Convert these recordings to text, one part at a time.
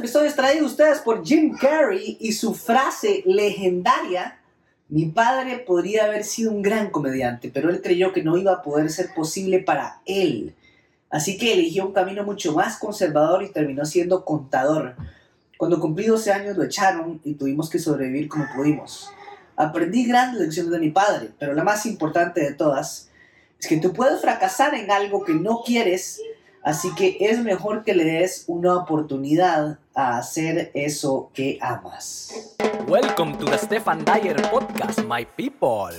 episodio es traído ustedes por Jim Carrey y su frase legendaria. Mi padre podría haber sido un gran comediante, pero él creyó que no iba a poder ser posible para él. Así que eligió un camino mucho más conservador y terminó siendo contador. Cuando cumplí 12 años lo echaron y tuvimos que sobrevivir como pudimos. Aprendí grandes lecciones de mi padre, pero la más importante de todas es que tú puedes fracasar en algo que no quieres Así que es mejor que le des una oportunidad a hacer eso que amas. Welcome to the Stefan Dyer podcast, my people.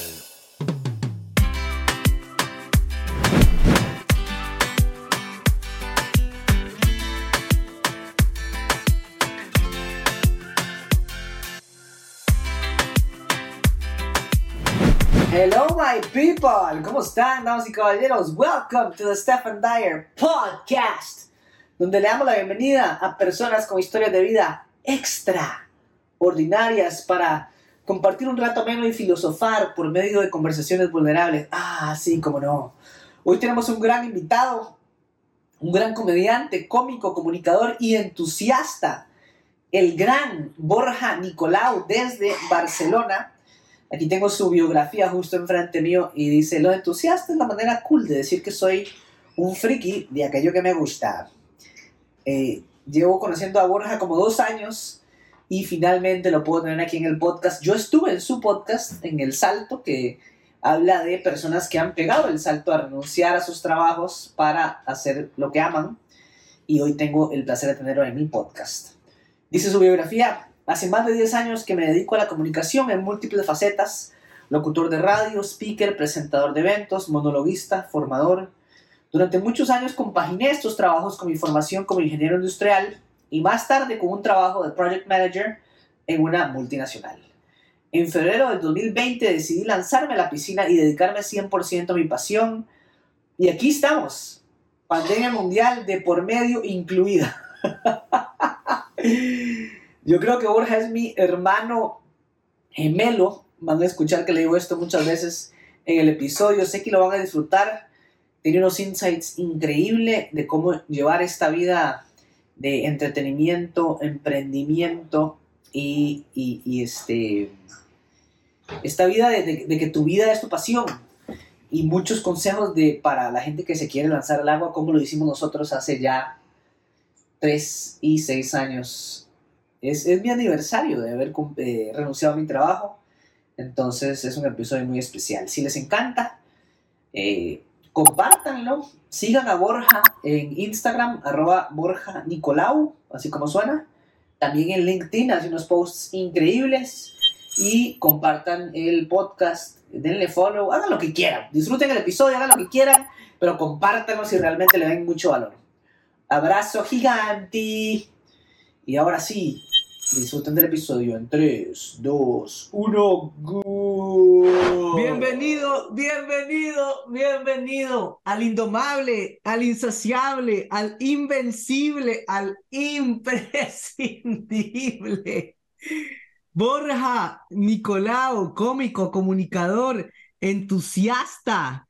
Hello, my people. ¿Cómo están, damas y caballeros? Welcome to the Stephen Dyer Podcast, donde le damos la bienvenida a personas con historias de vida extraordinarias para compartir un rato menos y filosofar por medio de conversaciones vulnerables. Ah, sí, cómo no. Hoy tenemos un gran invitado, un gran comediante, cómico, comunicador y entusiasta, el gran Borja Nicolau desde Barcelona Aquí tengo su biografía justo enfrente mío y dice, lo entusiasta es la manera cool de decir que soy un friki de aquello que me gusta. Eh, llevo conociendo a Borja como dos años y finalmente lo puedo tener aquí en el podcast. Yo estuve en su podcast, en El Salto, que habla de personas que han pegado el salto a renunciar a sus trabajos para hacer lo que aman. Y hoy tengo el placer de tenerlo en mi podcast. Dice su biografía, Hace más de 10 años que me dedico a la comunicación en múltiples facetas, locutor de radio, speaker, presentador de eventos, monologuista, formador. Durante muchos años compaginé estos trabajos con mi formación como ingeniero industrial y más tarde con un trabajo de project manager en una multinacional. En febrero del 2020 decidí lanzarme a la piscina y dedicarme 100% a mi pasión. Y aquí estamos, pandemia mundial de por medio incluida. Yo creo que Borja es mi hermano gemelo. Van a escuchar que le digo esto muchas veces en el episodio. Sé que lo van a disfrutar. Tiene unos insights increíbles de cómo llevar esta vida de entretenimiento, emprendimiento y, este, esta vida de, que tu vida es tu pasión. Y muchos consejos de, para la gente que se quiere lanzar al agua, como lo hicimos nosotros hace ya tres y seis años es, mi aniversario de haber renunciado a mi trabajo. Entonces es un episodio muy especial. Si les encanta, eh, compártanlo. Sigan a Borja en Instagram, arroba Borja Nicolau, así como suena. También en LinkedIn hace unos posts increíbles. Y compartan el podcast, denle follow, hagan lo que quieran. Disfruten el episodio, hagan lo que quieran, pero compártanlo si realmente le den mucho valor. Abrazo gigante. Y ahora sí, Disfruten del episodio en 3, 2, 1, go. Bienvenido, bienvenido, bienvenido al indomable, al insaciable, al invencible, al imprescindible. Borja Nicolau, cómico, comunicador, entusiasta,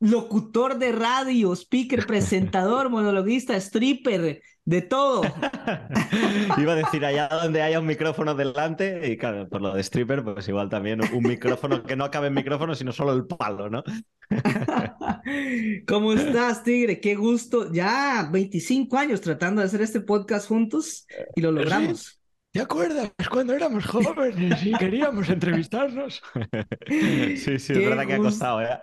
locutor de radio, speaker, presentador, monologuista, stripper, de todo. Iba a decir allá donde haya un micrófono delante, y claro, por lo de stripper, pues igual también un micrófono que no acabe en micrófono, sino solo el palo, ¿no? ¿Cómo estás, Tigre? Qué gusto. Ya 25 años tratando de hacer este podcast juntos y lo logramos. ¿Te acuerdas cuando éramos jóvenes y queríamos entrevistarnos? Sí, sí, es verdad que ha costado, ¿eh?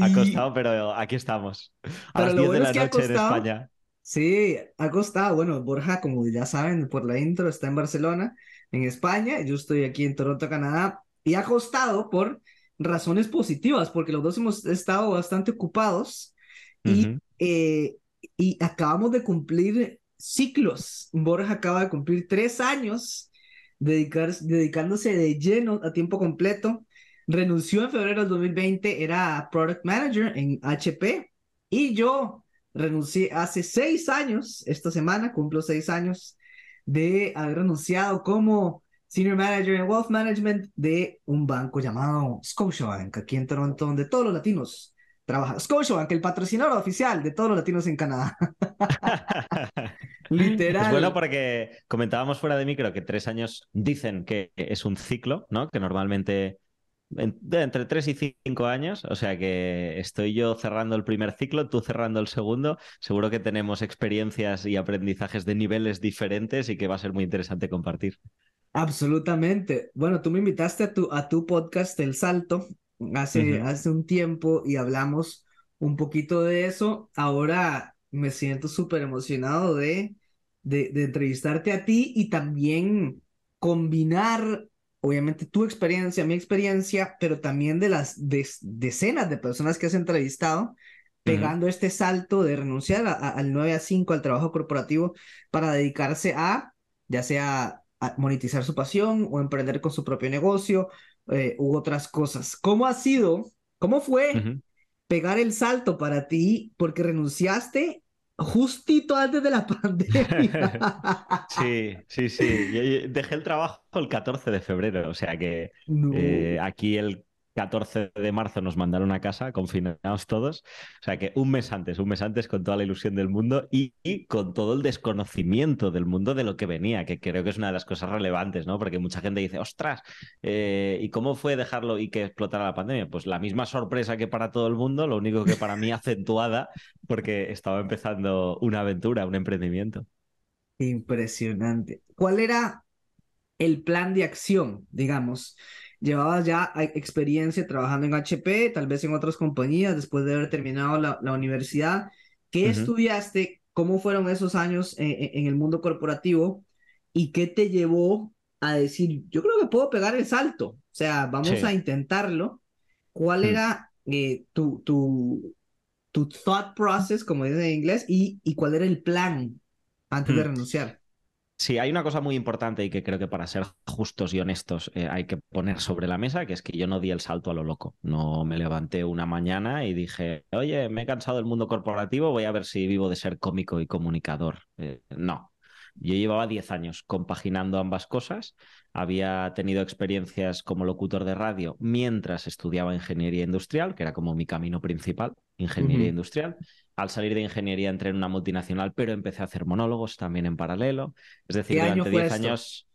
Ha costado, pero aquí estamos. A las 10 de la noche en España. Sí, ha costado. Bueno, Borja, como ya saben por la intro, está en Barcelona, en España. Yo estoy aquí en Toronto, Canadá. Y ha costado por razones positivas, porque los dos hemos estado bastante ocupados y, eh, y acabamos de cumplir ciclos. Borja acaba de cumplir tres años dedicar, dedicándose de lleno a tiempo completo. Renunció en febrero del 2020, era Product Manager en HP y yo renuncié hace seis años, esta semana cumplo seis años de haber renunciado como Senior Manager en Wealth Management de un banco llamado Scotiabank, aquí en Toronto, donde todos los latinos trabajan. Scotiabank, el patrocinador oficial de todos los latinos en Canadá. Literal. Es bueno porque comentábamos fuera de micro que tres años dicen que es un ciclo, ¿no? Que normalmente en- de entre tres y cinco años, o sea que estoy yo cerrando el primer ciclo, tú cerrando el segundo. Seguro que tenemos experiencias y aprendizajes de niveles diferentes y que va a ser muy interesante compartir. Absolutamente. Bueno, tú me invitaste a tu, a tu podcast El Salto hace, hace un tiempo y hablamos un poquito de eso. Ahora me siento súper emocionado de, de, de entrevistarte a ti y también combinar, obviamente, tu experiencia, mi experiencia, pero también de las decenas de personas que has entrevistado, pegando este salto de renunciar a- a- al 9 a 5, al trabajo corporativo, para dedicarse a, ya sea a monetizar su pasión o emprender con su propio negocio eh, u otras cosas. ¿Cómo ha sido? ¿Cómo fue pegar el salto para ti? Porque renunciaste justito antes de la pandemia. Sí, sí, sí. Yo- dejé el trabajo el 14 de febrero, o sea que No. eh, aquí el 14 de marzo nos mandaron a casa, confinados todos. O sea que un mes antes, un mes antes con toda la ilusión del mundo y, con todo el desconocimiento del mundo de lo que venía, que creo que es una de las cosas relevantes, ¿no? Porque mucha gente dice, ostras, eh, ¿y cómo fue dejarlo y que explotara la pandemia? Pues la misma sorpresa que para todo el mundo, lo único que para mí acentuada, porque estaba empezando una aventura, un emprendimiento. Impresionante. ¿Cuál era el plan de acción, digamos? Llevabas ya eh, experiencia trabajando en HP, tal vez en otras compañías, después de haber terminado la, la universidad. ¿Qué estudiaste? ¿Cómo fueron esos años eh, eh, en el mundo corporativo? ¿Y qué te llevó a decir, yo creo que puedo pegar el salto? O sea, vamos Sí. a intentarlo. ¿Cuál Mm. era eh, tu, tu, tu thought process, como dicen en inglés, y, y cuál era el plan antes de Mm. renunciar? Sí, hay una cosa muy importante y que creo que para ser justos y honestos eh, hay que poner sobre la mesa, que es que yo no di el salto a lo loco. No me levanté una mañana y dije, oye, me he cansado del mundo corporativo, voy a ver si vivo de ser cómico y comunicador. Eh, no. Yo llevaba 10 años compaginando ambas cosas. Había tenido experiencias como locutor de radio mientras estudiaba ingeniería industrial, que era como mi camino principal, ingeniería industrial. Al salir de ingeniería entré en una multinacional, pero empecé a hacer monólogos también en paralelo. Es decir, ¿Qué año durante fue 10 esto? años,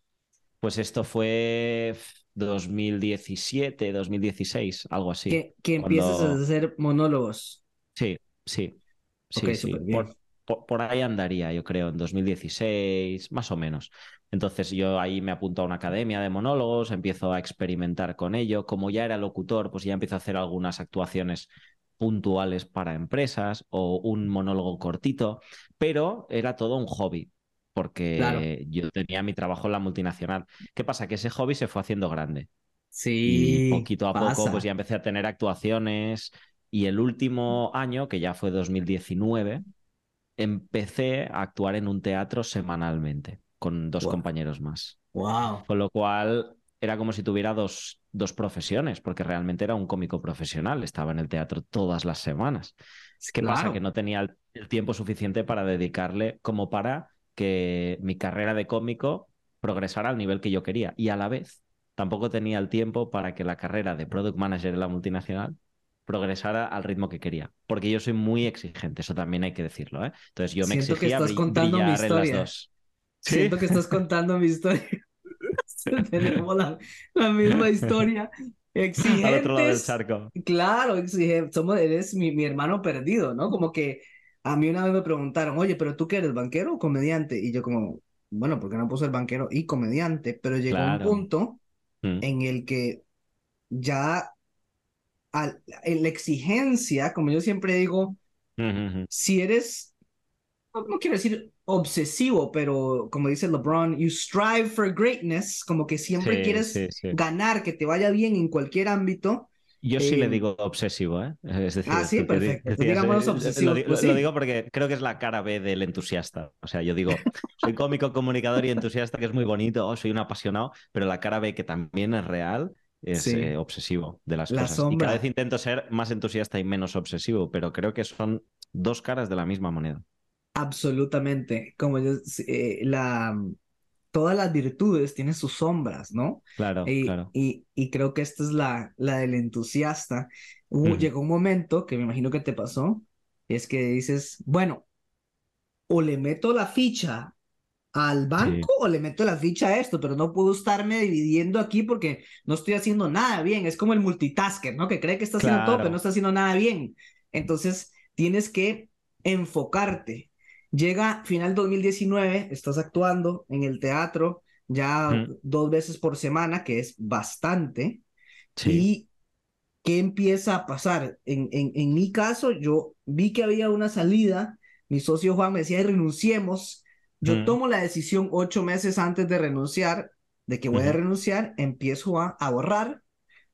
pues esto fue 2017, 2016, algo así. que, cuando- a hacer monólogos. Sí, sí. Sí, sí. súper bien. Por, por- por ahí andaría, yo creo, en 2016, más o menos. Entonces yo ahí me apunto a una academia de monólogos, empiezo a experimentar con ello. Como ya era locutor, pues ya empiezo a hacer algunas actuaciones puntuales para empresas o un monólogo cortito, pero era todo un hobby, porque Claro. yo tenía mi trabajo en la multinacional. ¿Qué pasa? Que ese hobby se fue haciendo grande. Sí, Y poquito a poco, pues ya empecé a tener actuaciones. Y el último año, que ya fue 2019, empecé a actuar en un teatro semanalmente con dos Wow. compañeros más. Wow. Con lo cual era como si tuviera dos, dos profesiones, porque realmente era un cómico profesional. Estaba en el teatro todas las semanas. ¿Qué pasa? Que no tenía el, el tiempo suficiente para dedicarle como para que mi carrera de cómico progresara al nivel que yo quería. Y a la vez, tampoco tenía el tiempo para que la carrera de product manager en la multinacional progresara al ritmo que quería. Porque yo soy muy exigente, eso también hay que decirlo. ¿eh? Entonces yo me Siento que exigía estás brill- contando mi brillar en las historia. dos. ¿Sí? Siento que estás contando mi historia. Tenemos la, la misma historia. Al otro lado del Exigentes. charco. Claro, exigente. Somos, eres mi, mi hermano perdido, ¿no? Como que a mí una vez me preguntaron, oye, pero tú qué eres, banquero o comediante? Y yo como, bueno, ¿por qué no puse el banquero y comediante? Pero llegó un Claro. punto Mm. en el que ya en la exigencia, como yo siempre digo, Ujú, ujú. si eres, no, quiero decir obsesivo, pero como dice LeBron, you strive for greatness, como que siempre Sí, quieres sí, sí. ganar, que te vaya bien en cualquier ámbito. Yo sí le Eh, digo obsesivo, ¿eh? Es decir, Ah, sí, perfecto. Decías, digámoslos eh, obsesivos, Lo, pues lo digo porque creo que es la cara B del entusiasta. O sea, yo digo, soy cómico, comunicador y entusiasta, que es muy bonito, oh, soy un apasionado, pero la cara B, que también es real, es Sí. eh, obsesivo de las La cosas. Y cada vez intento ser más entusiasta y menos obsesivo, pero creo que son dos caras de la misma moneda. Absolutamente. Como yo, eh, la, todas las virtudes tienen sus sombras, ¿no? Claro, Y, claro. y, y creo que esta es la, la del entusiasta. Llegó un momento que me imagino que te pasó, es que dices, bueno, o le meto la ficha al banco o le meto la ficha a esto, pero no puedo estarme dividiendo aquí porque no estoy haciendo nada bien. Es como el multitasker, ¿no? Que cree que está haciendo todo, pero Claro. no está haciendo nada bien. Entonces, tienes que enfocarte. Llega final 2019, estás actuando en el teatro ya Mm. dos veces por semana, que es bastante. Sí. ¿Y qué empieza a pasar? En, en, en mi caso, yo vi que había una salida, mi socio Juan me decía, renunciemos. Yo Mm. tomo la decisión ocho meses antes de renunciar, de que voy a renunciar, empiezo a ahorrar,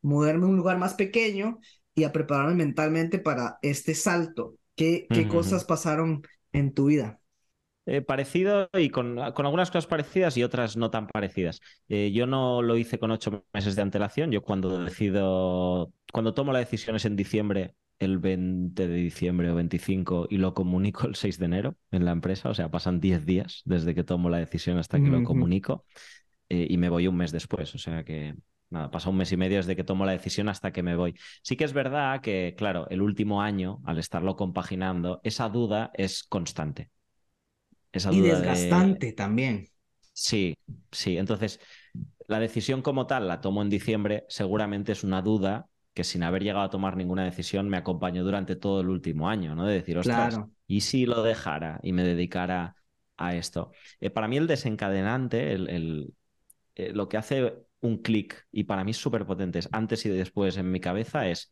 mudarme a un lugar más pequeño y a prepararme mentalmente para este salto. ¿Qué, cosas pasaron en tu vida? Eh, parecido y con, con algunas cosas parecidas y otras no tan parecidas. Eh, yo no lo hice con ocho meses de antelación. Yo cuando decido, cuando tomo la decisión es en diciembre, el 20 de diciembre o 25 y lo comunico el 6 de enero en la empresa. O sea, pasan 10 días desde que tomo la decisión hasta que lo comunico eh, y me voy un mes después. O sea que nada, pasa un mes y medio desde que tomo la decisión hasta que me voy. Sí que es verdad que, claro, el último año, al estarlo compaginando, esa duda es constante. Esa Y duda de- desgastante también. Sí, sí. Entonces, la decisión como tal la tomo en diciembre, seguramente es una duda que sin haber llegado a tomar ninguna decisión me acompañó durante todo el último año, ¿no? De decir, ostras, Claro. ¿y si lo dejara y me dedicara a esto? Eh, para mí el desencadenante, el, el- eh, lo que hace un clic, y para mí es súper potente, es antes y después en mi cabeza, es,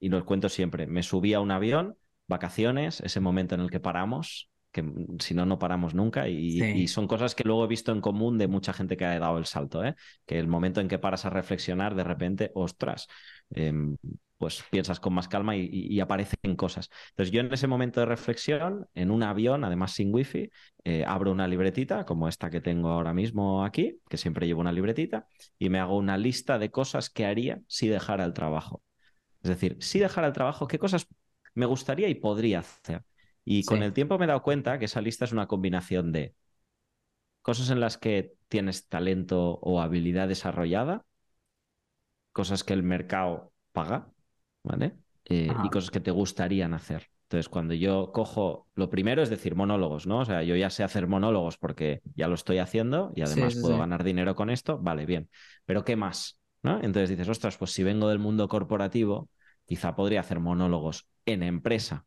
y lo cuento siempre, me subí a un avión, vacaciones, ese momento en el que paramos, que si no, no paramos nunca, y, Sí. y son cosas que luego he visto en común de mucha gente que ha dado el salto, ¿eh? que el momento en que paras a reflexionar, de repente, ostras, em, pues piensas con más calma y, aparecen cosas. Entonces yo en ese momento de reflexión, en un avión, además sin wifi, eh, abro una libretita como esta que tengo ahora mismo aquí, que siempre llevo una libretita, y me hago una lista de cosas que haría si dejara el trabajo. Es decir, si dejara el trabajo, ¿qué cosas me gustaría y podría hacer? Y con el tiempo me he dado cuenta que esa lista es una combinación de cosas en las que tienes talento o habilidad desarrollada, cosas que el mercado paga, ¿vale? Eh, y cosas que te gustarían hacer. Entonces, cuando yo cojo, lo primero es decir monólogos, ¿no? O sea, yo ya sé hacer monólogos porque ya lo estoy haciendo y además Sí, puedo sí. ganar dinero con esto, vale, bien. Pero ¿qué más? ¿No? Entonces dices, ostras, pues si vengo del mundo corporativo, quizá podría hacer monólogos en empresa,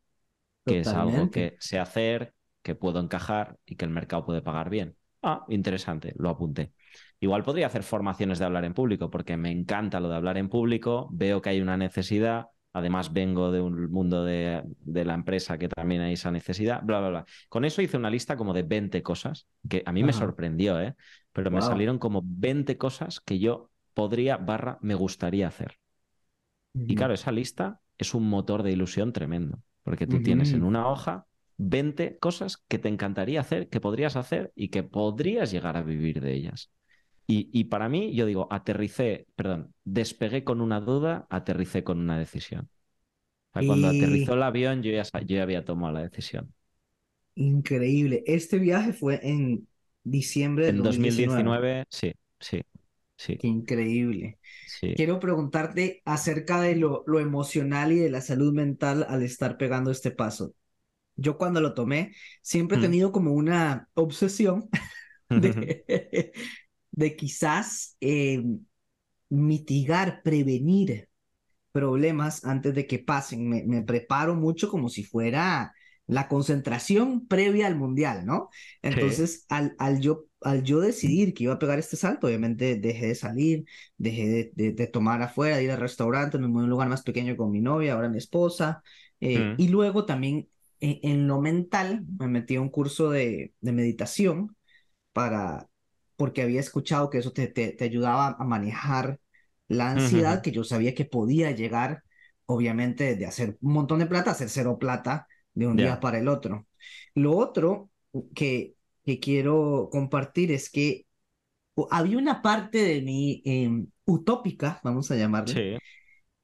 que es algo que sé hacer, que puedo encajar y que el mercado puede pagar bien. Ah, interesante, lo apunté. Igual podría hacer formaciones de hablar en público, porque me encanta lo de hablar en público, veo que hay una necesidad, además vengo de un mundo de, de la empresa que también hay esa necesidad, bla, bla, bla. Con eso hice una lista como de 20 cosas, que a mí me sorprendió, ¿eh? Pero me salieron como 20 cosas que yo podría, barra, me gustaría hacer. Y claro, esa lista es un motor de ilusión tremendo, porque tú tienes en una hoja 20 cosas que te encantaría hacer, que podrías hacer y que podrías llegar a vivir de ellas. Y, y para mí, yo digo, aterricé, perdón, despegué con una duda, aterricé con una decisión. O sea, cuando Y- aterrizó el avión, yo ya, yo ya había tomado la decisión. Increíble. Este viaje fue en diciembre del En 2019. 2019, sí, sí, sí, Qué increíble. sí. Quiero preguntarte acerca de lo, lo emocional y de la salud mental al estar pegando este paso. Yo cuando lo tomé, siempre he Mm. tenido como una obsesión de, de quizás eh, mitigar, prevenir problemas antes de que pasen. Me, me preparo mucho como si fuera la concentración previa al mundial, ¿no? Entonces, al, al yo, al yo decidir que iba a pegar este salto, obviamente dejé de salir, dejé de, de- de tomar afuera, de ir al restaurante, me mudé a un lugar más pequeño con mi novia, ahora mi esposa, eh, Mm. y luego también en, en lo mental me metí a un curso de, de meditación para, porque había escuchado que eso te, te, te ayudaba a manejar la ansiedad, Ujú. que yo sabía que podía llegar, obviamente, de hacer un montón de plata a hacer cero plata de un Ya. día para el otro. Lo otro que, que quiero compartir es que había una parte de mí em, utópica, vamos a llamarle, Sí,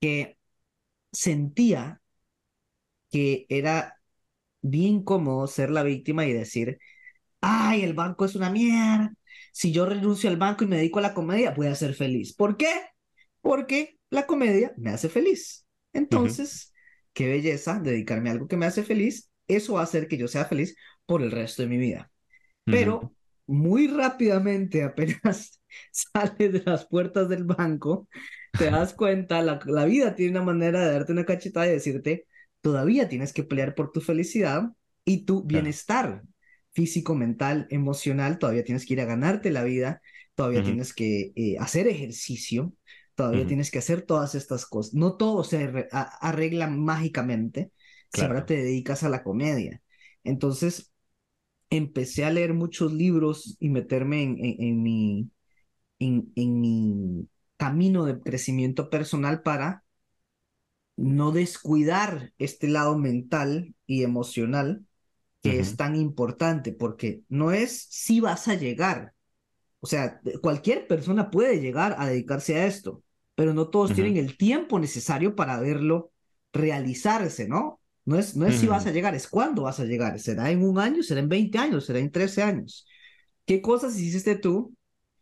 que sentía que era bien cómodo ser la víctima y decir, ay, el banco es una mierda. Si yo renuncio al banco y me dedico a la comedia, voy a ser feliz. ¿Por qué? Porque la comedia me hace feliz. Entonces, qué belleza dedicarme a algo que me hace feliz. Eso va a hacer que yo sea feliz por el resto de mi vida. Pero muy rápidamente, apenas sales de las puertas del banco, te das cuenta, la, la vida tiene una manera de darte una cachetada y decirte, todavía tienes que pelear por tu felicidad y tu bienestar físico, mental, emocional, todavía tienes que ir a ganarte la vida, todavía tienes que eh, hacer ejercicio, todavía tienes que hacer todas estas cosas. No todo se arregla mágicamente si ahora te dedicas a la comedia. Entonces, empecé a leer muchos libros y meterme en, en, mi, en, en mi camino de crecimiento personal para no descuidar este lado mental y emocional que es tan importante, porque no es si vas a llegar. O sea, cualquier persona puede llegar a dedicarse a esto, pero no todos tienen el tiempo necesario para verlo realizarse, ¿no? No es, no es si vas a llegar, es cuándo vas a llegar. ¿Será en un año? ¿Será en 20 años? ¿Será en 13 años? ¿Qué cosas hiciste tú?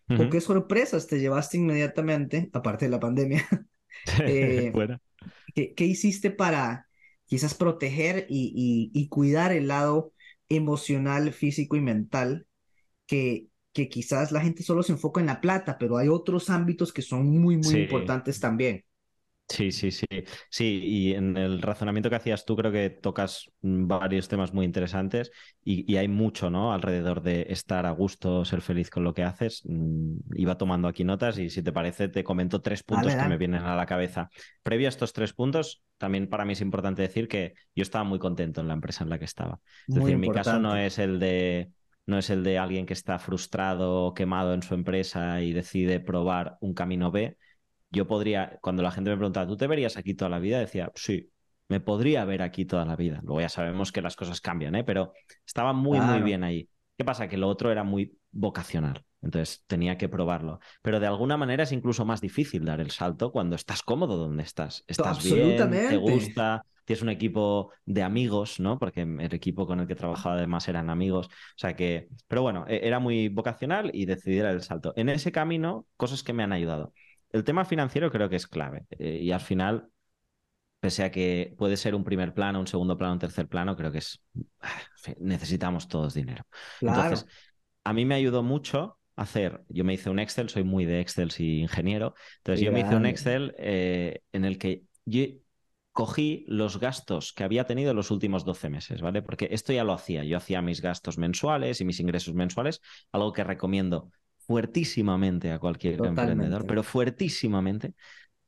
¿O qué sorpresas te llevaste inmediatamente, aparte de la pandemia? eh, ¿qué, ¿qué, hiciste para quizás proteger y, y, cuidar el lado emocional, físico y mental que, que quizás la gente solo se enfoca en la plata, pero hay otros ámbitos que son muy, muy importantes también. Sí, sí, sí. Sí, y en el razonamiento que hacías tú creo que tocas varios temas muy interesantes y, hay mucho, ¿no? Alrededor de estar a gusto, ser feliz con lo que haces. Mm, iba tomando aquí notas y si te parece te comento tres puntos que me vienen a la cabeza. Previo a estos tres puntos, también para mí es importante decir que yo estaba muy contento en la empresa en la que estaba. Es decir, mi caso no es el de no es el de alguien que está frustrado o quemado en su empresa y decide probar un camino B, yo podría, cuando la gente me preguntaba, ¿tú te verías aquí toda la vida? Decía, sí, me podría ver aquí toda la vida. Luego ya sabemos que las cosas cambian, ¿eh? pero estaba muy, muy bien ahí. ¿Qué pasa? Que lo otro era muy vocacional. Entonces tenía que probarlo. Pero de alguna manera es incluso más difícil dar el salto cuando estás cómodo donde estás. Estás bien, te gusta, tienes un equipo de amigos, ¿no? Porque el equipo con el que trabajaba además eran amigos. O sea que, pero bueno, e-, era muy vocacional y decidí dar el salto. En ese camino, cosas que me han ayudado el tema financiero creo que es clave. Eh, y al final, pese a que puede ser un primer plano, un segundo plano, un tercer plano, creo que es. Necesitamos todos dinero. Entonces, a mí me ayudó mucho hacer. Yo me hice un Excel, soy muy de Excel y ingeniero. Entonces, yo me hice un Excel eh, en el que yo cogí los gastos que había tenido los últimos 12 meses, ¿vale? Porque esto ya lo hacía. Yo hacía mis gastos mensuales y mis ingresos mensuales, algo que recomiendo fuertísimamente a cualquier emprendedor, pero fuertísimamente,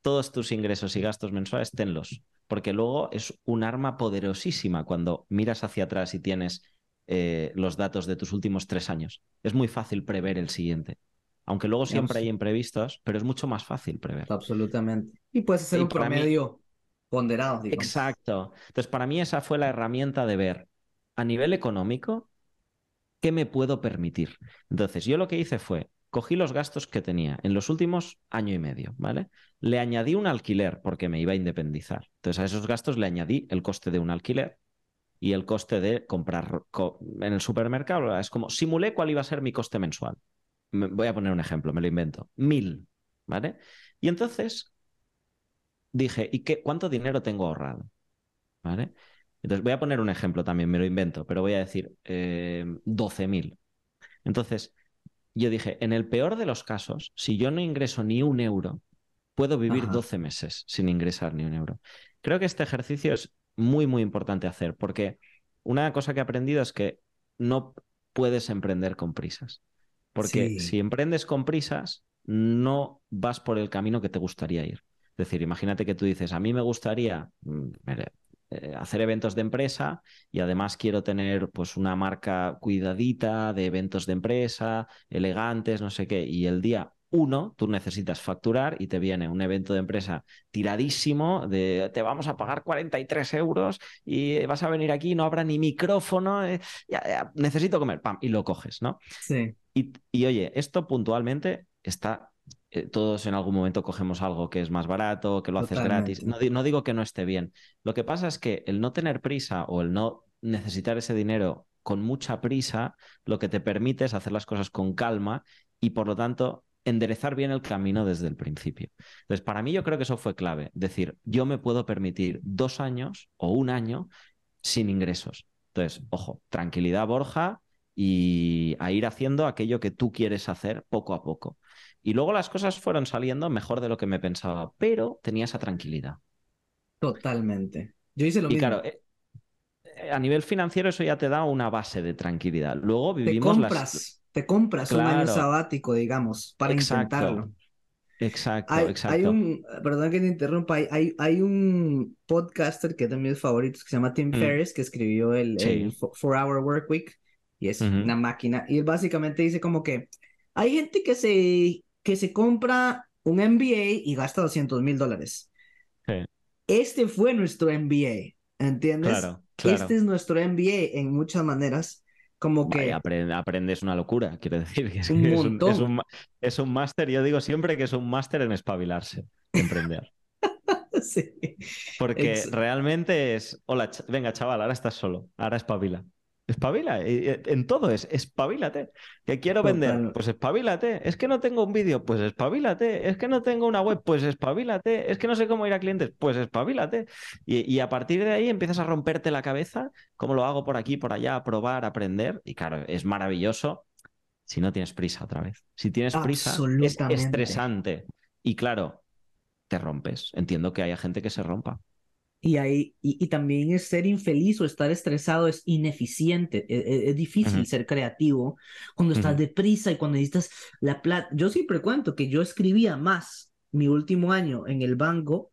todos tus ingresos y gastos mensuales, tenlos, porque luego es un arma poderosísima cuando miras hacia atrás y tienes eh, los datos de tus últimos tres años. Es muy fácil prever el siguiente. Aunque luego siempre hay imprevistos, pero es mucho más fácil prever. Absolutamente. Y puedes hacer un promedio ponderado. Exacto. Entonces, para mí esa fue la herramienta de ver a nivel económico ¿qué me puedo permitir? Entonces, yo lo que hice fue, cogí los gastos que tenía en los últimos año y medio, ¿vale? Le añadí un alquiler porque me iba a independizar. Entonces, a esos gastos le añadí el coste de un alquiler y el coste de comprar en el supermercado. Es como, simulé cuál iba a ser mi coste mensual. voy a poner un ejemplo, me lo invento. Mil, ¿vale? Y entonces dije, ¿y qué, cuánto dinero tengo ahorrado? ¿Vale? Entonces, voy a poner un ejemplo también, me lo invento, pero voy a decir eh, 12.000. Entonces, yo dije, en el peor de los casos, si yo no ingreso ni un euro, puedo vivir 12 meses sin ingresar ni un euro. Creo que este ejercicio es muy, muy importante hacer, porque una cosa que he aprendido es que no puedes emprender con prisas. Porque si emprendes con prisas, no vas por el camino que te gustaría ir. Es decir, imagínate que tú dices, a mí me gustaría, mm, eh, hacer eventos de empresa y además quiero tener pues una marca cuidadita de eventos de empresa, elegantes, no sé qué, y el día uno, tú necesitas facturar y te viene un evento de empresa tiradísimo de te vamos a pagar 43 euros y vas a venir aquí, no habrá ni micrófono, eh, necesito comer, pam, y lo coges, ¿no? Sí. Y, y oye, esto puntualmente está eh, todos en algún momento cogemos algo que es más barato, que lo haces gratis. No, no, digo que no esté bien. Lo que pasa es que el no tener prisa o el no necesitar ese dinero con mucha prisa, lo que te permite es hacer las cosas con calma y por lo tanto enderezar bien el camino desde el principio. Entonces, para mí yo creo que eso fue clave. Decir, yo me puedo permitir dos años o un año sin ingresos. Entonces, ojo, tranquilidad, Borja, y a ir haciendo aquello que tú quieres hacer poco a poco. Y luego las cosas fueron saliendo mejor de lo que me pensaba, pero tenía esa tranquilidad. Totalmente. Yo hice lo Y mismo. claro, eh, eh, a nivel financiero eso ya te da una base de tranquilidad. Luego Te vivimos las... compras, te compras un año sabático, digamos, para Exacto. intentarlo. Exacto, Hay, exacto. hay un, perdón que te interrumpa, hay, hay, hay un podcaster que es de mis favoritos que se llama Tim Mm. Ferriss, que escribió el, Sí. el Fo- Four Hour Work Week y es una máquina. Y él básicamente dice como que hay gente que se, que se compra un MBA y gasta 200 mil dólares. Sí. Este fue nuestro MBA, ¿entiendes? Claro, claro. Este es nuestro MBA en muchas maneras, como que... Vaya, apre- aprendes una locura, quiero decir. Que es, Un es un, es montón. un ma- es un máster, yo digo siempre que es un máster en espabilarse, emprender. sí. Porque realmente es, hola, ch- venga chaval, ahora estás solo, ahora espabila. Espabila, y- y- en todo es, espabilate. Que quiero vender, pues espabilate. Es que no tengo un vídeo, pues espabilate. Es que no tengo una web, pues espabilate. Es que no sé cómo ir a clientes, pues espabilate. Y, y a partir de ahí empiezas a romperte la cabeza, cómo lo hago por aquí, por allá, a probar, aprender. Y claro, es maravilloso si no tienes prisa otra vez. Si tienes prisa, es estresante. Y claro, te rompes. Entiendo que haya gente que se rompa. Y, ahí, y, y también es ser infeliz o estar estresado es ineficiente. e- e- Es, difícil ser creativo cuando estás Ujú. deprisa y cuando necesitas la plata. Yo siempre cuento que yo escribía más mi último año en el banco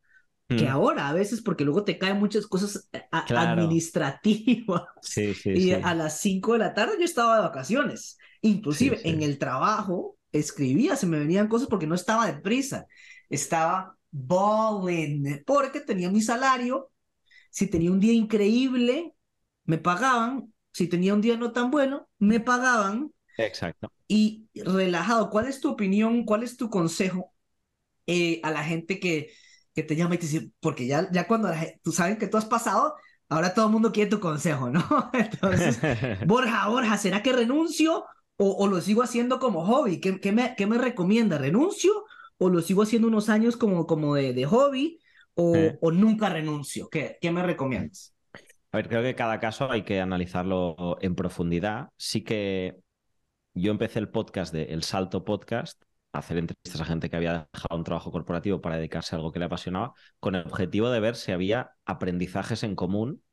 que ahora a veces porque luego te caen muchas cosas eh, Claro. administrativas. Sí, sí, Y sí. a las 5 de la tarde yo estaba de vacaciones. Inclusive en el trabajo escribía, se me venían cosas porque no estaba deprisa. Estaba balling, porque tenía mi salario. Si tenía un día increíble, me pagaban. Si tenía un día no tan bueno, me pagaban. Exacto. Y relajado, ¿cuál es tu opinión? ¿Cuál es tu consejo eh, a la gente que, que te llama y te dice, porque ya, ya cuando la tú sabes que tú has pasado, ahora todo el mundo quiere tu consejo, ¿no? Entonces, Borja, Borja, ¿será que renuncio o, o lo sigo haciendo como hobby? ¿Qué, qué me, qué me recomienda? ¿Renuncio o lo sigo haciendo unos años como, como de, de hobby o, Eh. o nunca renuncio? ¿Qué, qué me recomiendas? A ver, creo que cada caso hay que analizarlo en profundidad. Sí que yo empecé el podcast de El Salto Podcast, a hacer entrevistas a gente que había dejado un trabajo corporativo para dedicarse a algo que le apasionaba, con el objetivo de ver si había aprendizajes en común,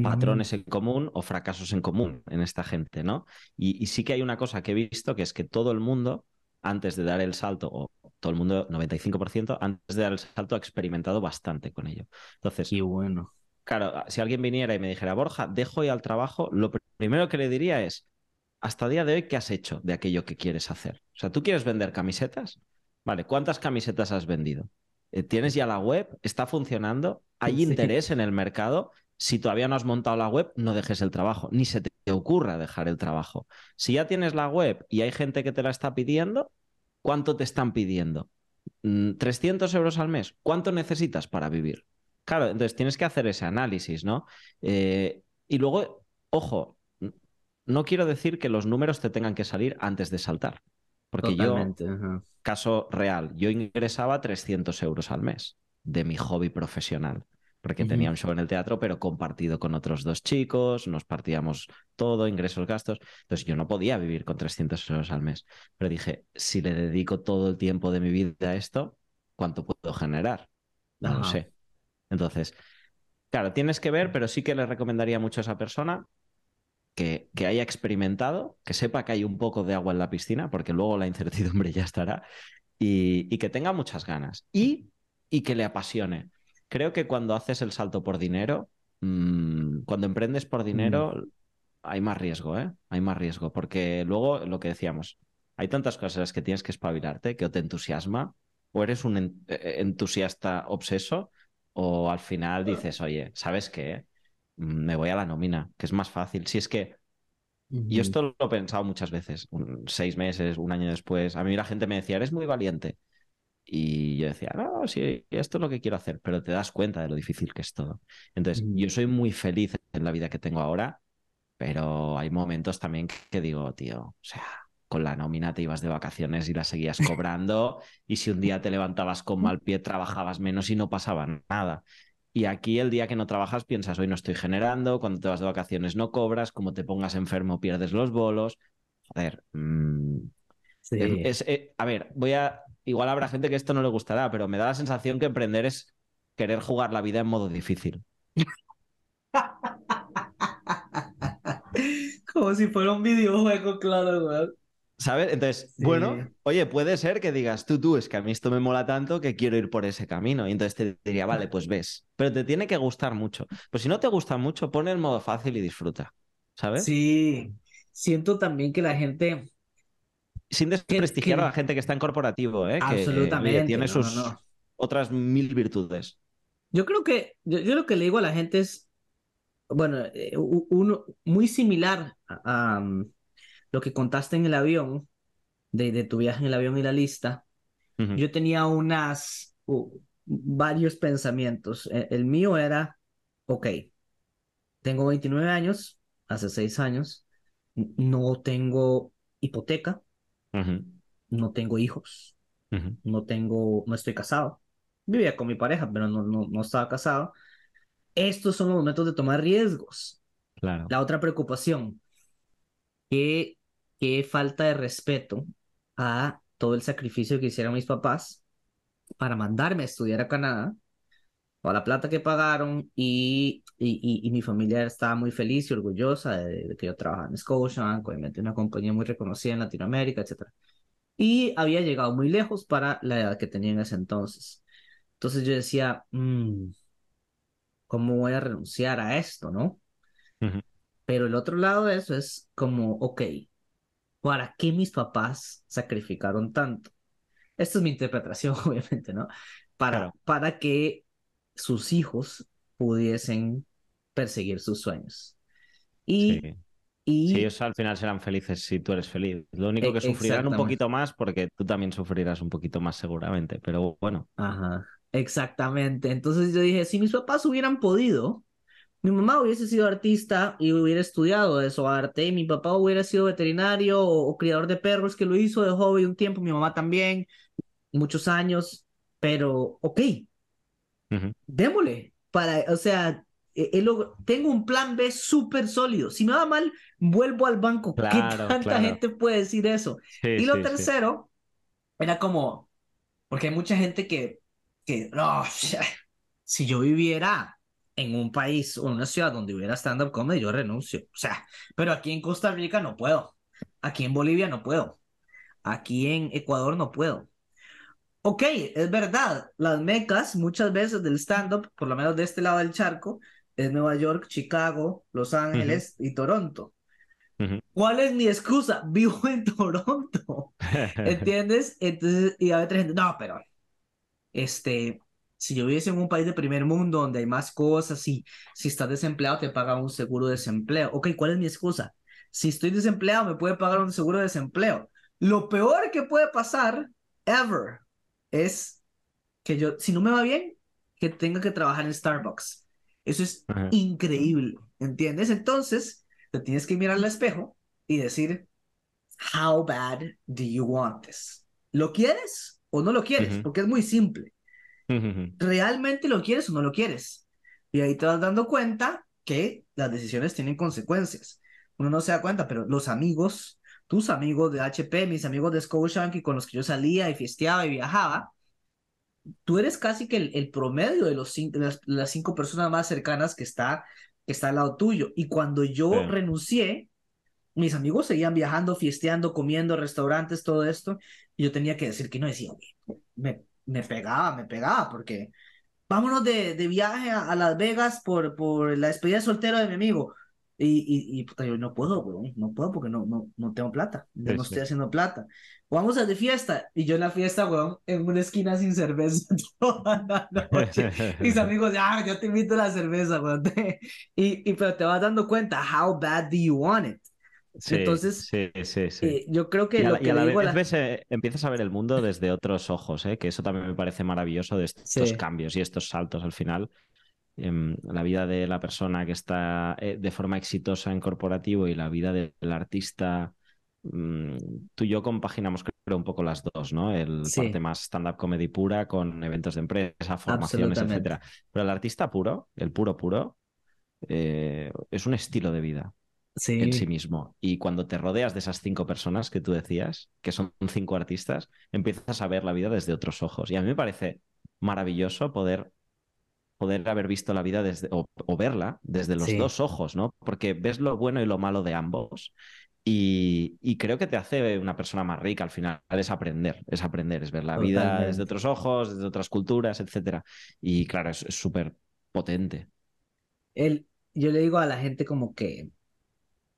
patrones en común o fracasos en común en esta gente, ¿no? Y, y sí que hay una cosa que he visto, que es que todo el mundo, antes de dar el salto, o todo el mundo, 95%, antes de dar el salto ha experimentado bastante con ello. Entonces, Qué bueno. Claro, si alguien viniera y me dijera, Borja, dejo ya el trabajo, lo pr- primero que le diría es, hasta día de hoy, ¿qué has hecho de aquello que quieres hacer? O sea, ¿tú quieres vender camisetas? Vale, ¿cuántas camisetas has vendido? Eh, ¿Tienes ya la web? ¿Está funcionando? ¿Hay Sí. interés en el mercado? Si todavía no has montado la web, no dejes el trabajo, ni se te ocurra dejar el trabajo. Si ya tienes la web y hay gente que te la está pidiendo, ¿cuánto te están pidiendo? Mm, ¿300 euros al mes? ¿Cuánto necesitas para vivir? Claro, entonces tienes que hacer ese análisis, ¿no? Eh, y luego, ojo, no quiero decir que los números te tengan que salir antes de saltar, porque yo, ajá. caso real, yo ingresaba 300 euros al mes de mi hobby profesional, porque tenía un show en el teatro, pero compartido con otros dos chicos, nos partíamos todo, ingresos, gastos, entonces yo no podía vivir con 300 euros al mes, pero dije, si le dedico todo el tiempo de mi vida a esto, ¿cuánto puedo generar? No lo sé. Entonces, claro, tienes que ver, pero sí que le recomendaría mucho a esa persona que, que haya experimentado, que sepa que hay un poco de agua en la piscina, porque luego la incertidumbre ya estará, y, y que tenga muchas ganas y, y que le apasione. Creo que cuando haces el salto por dinero, mm, cuando emprendes por dinero, hay más riesgo, ¿eh? Hay más riesgo, porque luego lo que decíamos, hay tantas cosas en las que tienes que espabilarte, que o te entusiasma, o eres un en- eh, entusiasta obseso, o al final dices, oye, ¿sabes qué? Mm, Me voy a la nómina, que es más fácil. Si es que y esto lo he pensado muchas veces, un- seis meses, un año después. A mí la gente me decía, eres muy valiente. Y yo decía, no, sí, esto es lo que quiero hacer, pero te das cuenta de lo difícil que es todo. Entonces, yo soy muy feliz en la vida que tengo ahora, pero hay momentos también que, digo, tío, o sea, con la nómina te ibas de vacaciones y la seguías cobrando, y si un día te levantabas con mal pie, trabajabas menos y no pasaba nada. Y aquí el día que no trabajas piensas, hoy no estoy generando, cuando te vas de vacaciones no cobras, como te pongas enfermo pierdes los bolos. Joder. mm, Sí. es- es- eh, a ver, voy a... Igual habrá gente que esto no le gustará, pero me da la sensación que emprender es querer jugar la vida en modo difícil. Como si fuera un videojuego, claro, weón. ¿Sabes? Entonces, Sí. bueno, oye, puede ser que digas, tú, tú, es que a mí esto me mola tanto que quiero ir por ese camino. Y entonces te diría, vale, pues ves. Pero te tiene que gustar mucho. Pues si no te gusta mucho, pon el modo fácil y disfruta. ¿Sabes? Sí, siento también que la gente, Sin desprestigiar que- a la gente que está en corporativo, ¿eh? Que, absolutamente, tiene no, no, sus no. otras mil virtudes. Yo creo que, yo, yo lo que le digo a la gente es, bueno, eh, uno muy similar a, um, lo que contaste en el avión, de, de tu viaje en el avión y la lista. Ujú. Yo tenía unas, u- varios pensamientos. E- El, mío era, ok, tengo 29 años, hace 6 años, no tengo hipoteca, No tengo hijos, no tengo, no estoy casado. Vivía con mi pareja, pero no, no, no estaba casado. Estos son los momentos de tomar riesgos. Claro. La otra preocupación, qué, qué falta de respeto a todo el sacrificio que hicieron mis papás para mandarme a estudiar a Canadá, o la plata que pagaron, y, y, y, y mi familia estaba muy feliz y orgullosa de, de que yo trabajaba en Scotiabank, obviamente una compañía muy reconocida en Latinoamérica, etc. Y había llegado muy lejos para la edad que tenía en ese entonces. Entonces yo decía, "Mm, ¿cómo voy a renunciar a esto, no? Ujú. Pero el otro lado de eso es como, ok, ¿para qué mis papás sacrificaron tanto? Esta es mi interpretación, obviamente, ¿no? Para, Claro. para que sus hijos pudiesen perseguir sus sueños. Y, Sí. y Sí, ellos al final serán felices si tú eres feliz. Lo único E- que sufrirán un poquito más porque tú también sufrirás un poquito más seguramente. Pero bueno, Ajá, exactamente. Entonces yo dije, si mis papás hubieran podido, mi mamá hubiese sido artista y hubiera estudiado eso, arte, y mi papá hubiera sido veterinario o, o criador de perros, que lo hizo de hobby un tiempo, mi mamá también, muchos años, pero ok, Démosle, para, o sea, eh, eh, tengo un plan B súper sólido. Si me va mal, vuelvo al banco. ¿Qué tanta claro. gente puede decir eso? Sí, Y lo sí, sí. tercero era como, porque hay mucha gente que, que si yo viviera en un país o en una ciudad donde hubiera stand-up comedy, yo renuncio. O sea, pero aquí en Costa Rica no puedo. Aquí en Bolivia no puedo. Aquí en Ecuador no puedo. Ok, es verdad, las mecas muchas veces del stand-up, por lo menos de este lado del charco, es Nueva York, Chicago, Los Ángeles y Toronto. Ujú. ¿Cuál es mi excusa? Vivo en Toronto. ¿Entiendes? Entonces, y hay otra gente, no, pero, este, si yo viviese en un país de primer mundo donde hay más cosas, si, si estás desempleado te pagan un seguro de desempleo. Ok, ¿cuál es mi excusa? Si estoy desempleado me puede pagar un seguro de desempleo. Lo peor que puede pasar, ever, es que yo, si no me va bien, que tenga que trabajar en Starbucks. Eso es Ajá. increíble, ¿entiendes? Entonces, te tienes que mirar al espejo y decir, how bad do you want this? ¿Lo quieres o no lo quieres? Porque es muy simple. ¿Realmente lo quieres o no lo quieres? Y ahí te vas dando cuenta que las decisiones tienen consecuencias. Uno no se da cuenta, pero los amigos, tus amigos de HP, mis amigos de Scotiabank y con los que yo salía y fiesteaba y viajaba, tú eres casi que el, el promedio de, los de las, las cinco personas más cercanas que está, que está al lado tuyo. Y cuando yo renuncié, mis amigos seguían viajando, fiesteando, comiendo, restaurantes, todo esto, y yo tenía que decir que no decía, "Oye, me, me pegaba, me pegaba, porque vámonos de, de viaje a, a Las Vegas por, por la despedida de soltero de mi amigo. Y, y, y puta, yo no puedo, weón, no puedo porque no, no, no tengo plata, Sí, no sí. estoy haciendo plata. Vamos a de fiesta, y yo en la fiesta, weón, en una esquina sin cerveza toda la noche. Mis amigos, ya, yo te invito a la cerveza, weón. Y, y pero te vas dando cuenta, how bad do you want it? Sí, Entonces, sí, sí, sí. Eh, yo creo que Y a lo la, y que a la vez la- ves, eh, empiezas a ver el mundo desde otros ojos, ¿eh? que eso también me parece maravilloso de estos Sí. cambios y estos saltos al final. Em, la vida de la persona que está eh, de forma exitosa en corporativo y la vida del artista, mm, tú y yo compaginamos creo un poco las dos, ¿no? El Sí. parte más stand-up comedy pura con eventos de empresa, formaciones, etcétera. Pero el artista puro, el puro puro, eh, es un estilo de vida Sí. en sí mismo. Y cuando te rodeas de esas cinco personas que tú decías, que son cinco artistas, empiezas a ver la vida desde otros ojos. Y a mí me parece maravilloso poder, poder haber visto la vida desde, o, o verla desde los Sí. dos ojos, ¿no? Porque ves lo bueno y lo malo de ambos. Y, y creo que te hace una persona más rica al final, es aprender, es aprender, es ver la vida desde otros ojos, desde otras culturas, etcétera. Y claro, es súper potente. El, yo le digo a la gente como que,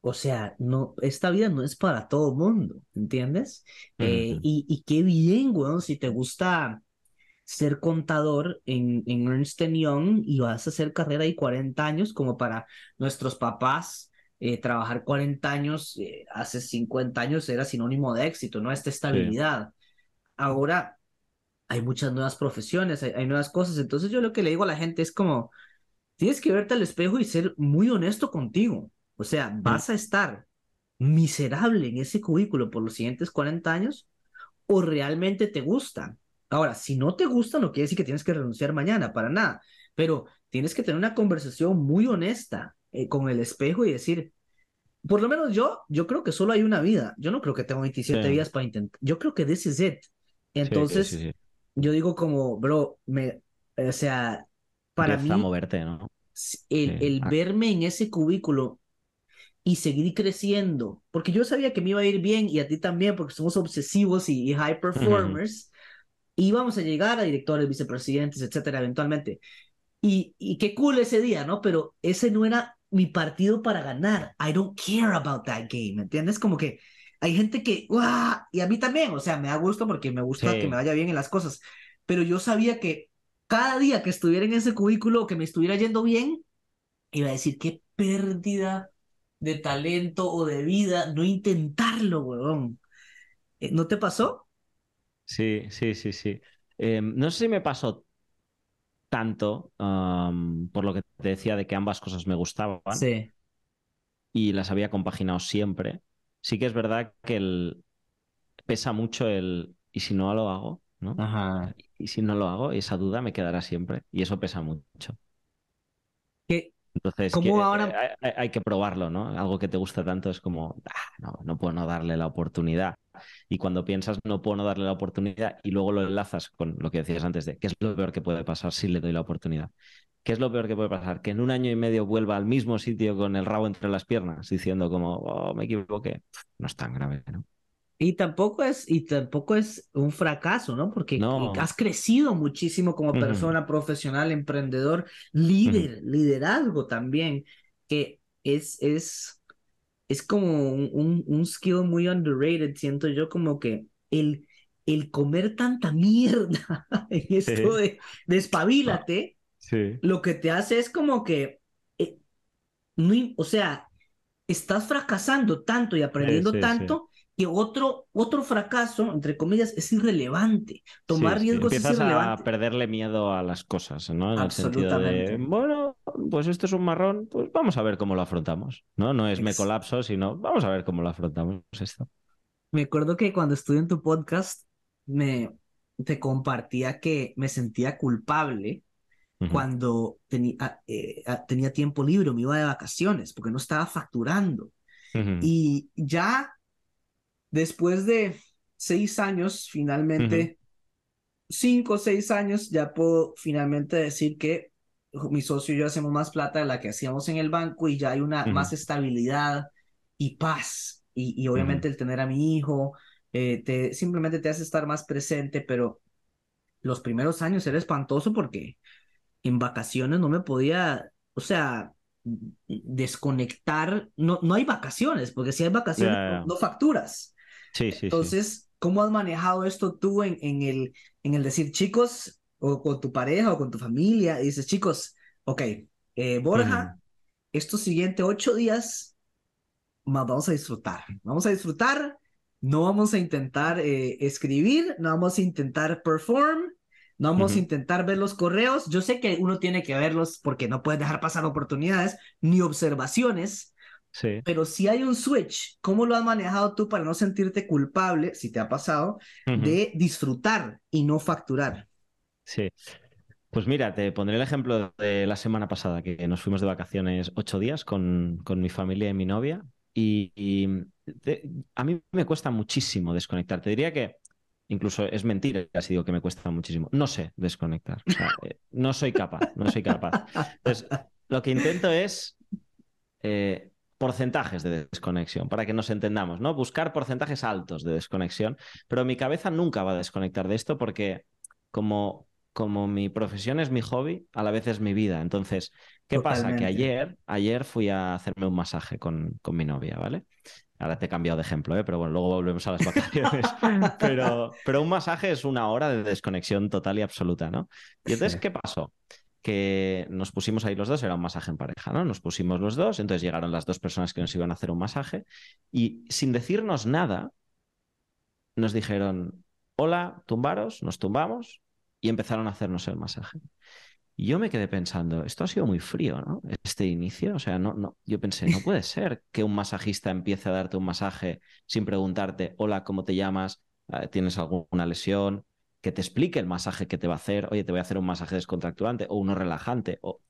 o sea, no, esta vida no es para todo mundo, ¿entiendes? Eh, y, y qué bien, weón, si te gusta ser contador en, en Ernst Young y vas a hacer carrera ahí 40 años, como para nuestros papás, eh, trabajar 40 años, eh, hace 50 años era sinónimo de éxito, ¿no? Esta estabilidad. Ahora hay muchas nuevas profesiones, hay, hay nuevas cosas, entonces yo lo que le digo a la gente es como, tienes que verte al espejo y ser muy honesto contigo. O sea, vas a estar miserable en ese cubículo por los siguientes 40 años o realmente te gusta. Ahora, si no te gusta, no quiere decir que tienes que renunciar mañana, para nada, pero tienes que tener una conversación muy honesta eh, con el espejo y decir, por lo menos yo, yo creo que solo hay una vida. Yo no creo que tengo 27 Sí. días para intentar. Yo creo que this is it. Entonces, sí, sí. yo digo como, bro, me, o sea, para mí, moverte, ¿no? el, el Ah. verme en ese cubículo y seguir creciendo, porque yo sabía que me iba a ir bien y a ti también, porque somos obsesivos y, y high performers, íbamos a llegar a directores, vicepresidentes, etcétera, eventualmente. Y, y qué cool ese día, ¿no? Pero ese no era mi partido para ganar. I don't care about that game, ¿me entiendes? Como que hay gente que, ¡guau! Y a mí también, o sea, me da gusto porque me gusta Sí. que me vaya bien en las cosas, pero yo sabía que cada día que estuviera en ese cubículo, o que me estuviera yendo bien, iba a decir, qué pérdida de talento o de vida no intentarlo, weón. Eh, ¿No te pasó? Sí, sí, sí, sí. Eh, no sé si me pasó tanto, por lo que te decía de que ambas cosas me gustaban Sí, y las había compaginado siempre. Sí que es verdad que el... pesa mucho el ¿y si no lo hago? ¿no? ajá. Y si no lo hago, esa duda me quedará siempre y eso pesa mucho. ¿Qué, Entonces, ¿Cómo que- ahora- eh, hay, hay que probarlo, ¿no? Algo que te gusta tanto es como, "Ah, no, no puedo no darle la oportunidad. Y cuando piensas, no puedo no darle la oportunidad, y luego lo enlazas con lo que decías antes de, ¿qué es lo peor que puede pasar si le doy la oportunidad? ¿Qué es lo peor que puede pasar? Que en un año y medio vuelva al mismo sitio con el rabo entre las piernas, diciendo como, oh, me equivoqué. No es tan grave, ¿no? Y tampoco es, y tampoco es un fracaso, ¿no? Porque No. has crecido muchísimo como persona, profesional, emprendedor, líder, liderazgo también, que es, es, es como un, un, un skill muy underrated, siento yo como que el, el comer tanta mierda en esto de, de espabilate, Sí. lo que te hace es como que, eh, no o sea, estás fracasando tanto y aprendiendo sí, sí. tanto que otro, otro fracaso, entre comillas, es irrelevante. Tomar Sí, sí. riesgos es Empiezas a irrelevante. perderle miedo a las cosas, ¿no? En el sentido de, Absolutamente. bueno, pues esto es un marrón, pues vamos a ver cómo lo afrontamos, ¿no? No es me colapso, sino vamos a ver cómo lo afrontamos esto. Me acuerdo que cuando estuve en tu podcast, me te compartía que me sentía culpable Ujú. cuando teni- ah, eh, ah, tenía tiempo libre, me iba de vacaciones, porque no estaba facturando. Ujú. Y ya después de seis años, finalmente, cinco o seis años, ya puedo finalmente decir que mi socio y yo hacemos más plata de la que hacíamos en el banco y ya hay una Ujú. más estabilidad y paz. Y, y obviamente el tener a mi hijo, eh, te, simplemente te hace estar más presente, pero los primeros años era espantoso porque en vacaciones no me podía, o sea, desconectar. No, no hay vacaciones, porque si hay vacaciones, Ya, ya. no, no facturas. Sí, sí, sí. Entonces, ¿cómo has manejado esto tú en, en el, en el decir, chicos, o con tu pareja o con tu familia? Y dices, chicos, ok, eh, Borja, estos siguientes ocho días más vamos a disfrutar. Vamos a disfrutar, no vamos a intentar eh, escribir, no vamos a intentar perform, no vamos a intentar ver los correos. Yo sé que uno tiene que verlos porque no puedes dejar pasar oportunidades ni observaciones, Sí. Pero si hay un switch, ¿cómo lo has manejado tú para no sentirte culpable, si te ha pasado, de disfrutar y no facturar? Sí. Pues mira, te pondré el ejemplo de la semana pasada, que nos fuimos de vacaciones ocho días con, con mi familia y mi novia. Y, y te- a mí me cuesta muchísimo desconectar. Te diría que incluso es mentira si digo que me cuesta muchísimo. No sé desconectar. O sea, eh, no soy capaz, no soy capaz. Entonces, lo que intento es eh, porcentajes de desconexión, para que nos entendamos, ¿no? Buscar porcentajes altos de desconexión, pero mi cabeza nunca va a desconectar de esto porque como, como mi profesión es mi hobby, a la vez es mi vida. Entonces, ¿qué pasa? Que ayer, ayer fui a hacerme un masaje con, con mi novia, ¿vale? Ahora te he cambiado de ejemplo, ¿eh? pero bueno, luego volvemos a las vacaciones. pero, pero un masaje es una hora de desconexión total y absoluta, ¿no? Y entonces, Sí. ¿qué pasó? Que nos pusimos ahí los dos, era un masaje en pareja, ¿no? Nos pusimos los dos, entonces llegaron las dos personas que nos iban a hacer un masaje y sin decirnos nada, nos dijeron, hola, tumbaros, nos tumbamos y empezaron a hacernos el masaje. Y yo me quedé pensando, esto ha sido muy frío, ¿no? Este inicio, o sea, no, no, yo pensé, no puede ser que un masajista empiece a darte un masaje sin preguntarte, hola, ¿cómo te llamas? Eh, ¿Tienes alguna lesión? Que te explique el masaje que te va a hacer, oye, te voy a hacer un masaje descontracturante o uno relajante. O...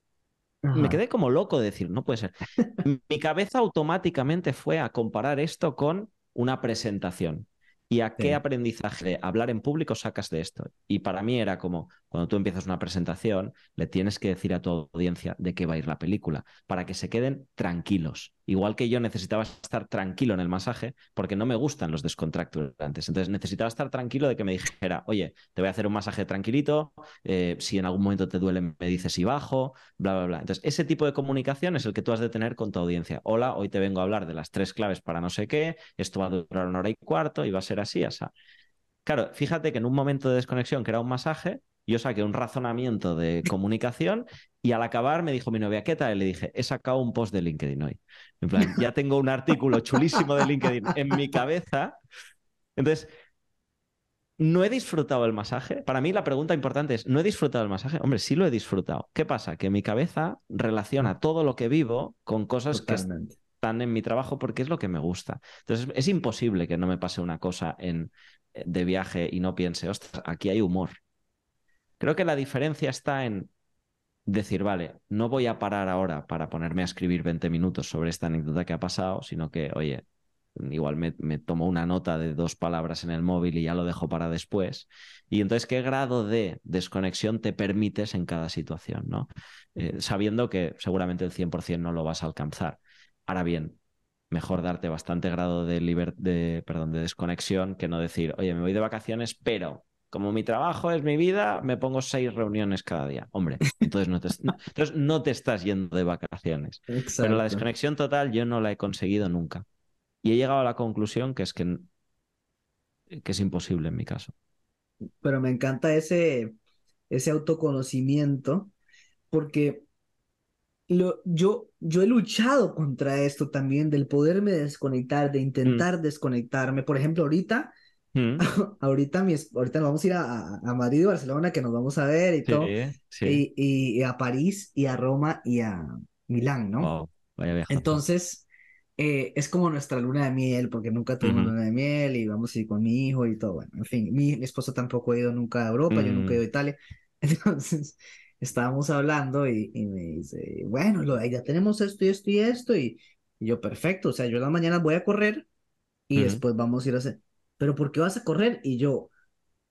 Me quedé como loco de decir, no puede ser. Mi cabeza automáticamente fue a comparar esto con una presentación. ¿Y a qué Sí. aprendizaje de hablar en público sacas de esto? Y para mí era como, cuando tú empiezas una presentación, le tienes que decir a tu audiencia de qué va a ir la película, para que se queden tranquilos. Igual que yo necesitaba estar tranquilo en el masaje, porque no me gustan los descontracturantes. Entonces necesitaba estar tranquilo de que me dijera, oye, te voy a hacer un masaje tranquilito, eh, si en algún momento te duele me dices y bajo, bla, bla, bla. Entonces, ese tipo de comunicación es el que tú has de tener con tu audiencia. Hola, hoy te vengo a hablar de las tres claves para no sé qué, esto va a durar una hora y cuarto y va a ser así, así. Claro, fíjate que en un momento de desconexión, que era un masaje, yo saqué un razonamiento de comunicación y al acabar me dijo mi novia, ¿qué tal? Y le dije, he sacado un post de LinkedIn hoy. En plan, ya tengo un artículo chulísimo de LinkedIn en mi cabeza. Entonces, ¿no he disfrutado el masaje? Para mí la pregunta importante es, ¿no he disfrutado el masaje? Hombre, sí lo he disfrutado. ¿Qué pasa? Que mi cabeza relaciona todo lo que vivo con cosas que están en mi trabajo porque es lo que me gusta. Entonces, es imposible que no me pase una cosa en, eh, de viaje y no piense, ostras, aquí hay humor. Creo que la diferencia está en decir, vale, no voy a parar ahora para ponerme a escribir 20 minutos sobre esta anécdota que ha pasado, sino que, oye, igual me, tomo una nota de dos palabras en el móvil y ya lo dejo para después. Y entonces, ¿qué grado de desconexión te permites en cada situación? ¿no? Eh, sabiendo que seguramente el 100% no lo vas a alcanzar. Ahora bien, mejor darte bastante grado de, liber- de, de desconexión que no decir, oye, me voy de vacaciones, pero como mi trabajo es mi vida, me pongo seis reuniones cada día. Hombre, entonces no te, entonces no te estás yendo de vacaciones. Pero la desconexión total yo no la he conseguido nunca. Y he llegado a la conclusión que es que, que es imposible en mi caso. Pero me encanta ese, ese autoconocimiento porque lo, yo, yo he luchado contra esto también, del poderme desconectar, de intentar desconectarme. Por ejemplo, ahorita, Mm, ahorita, mi ahorita nos vamos a ir a, a- Madrid y Barcelona, que nos vamos a ver y todo, Sí, sí. y, y- a París y a Roma y a Milán, ¿no? Wow, vaya. Entonces, eh, es como nuestra luna de miel, porque nunca tuvimos Ujú. luna de miel y vamos a ir con mi hijo y todo. Bueno, en fin, mi, mi esposo tampoco ha ido nunca a Europa, yo nunca he ido a Mm. Italia. Entonces, estábamos hablando y, y me dice, bueno, lo- ya tenemos esto y esto y esto. Y, y yo, perfecto, o sea, yo en la mañana voy a correr y Ujú. después vamos a ir a hacer. Pero ¿por qué vas a correr? Y yo,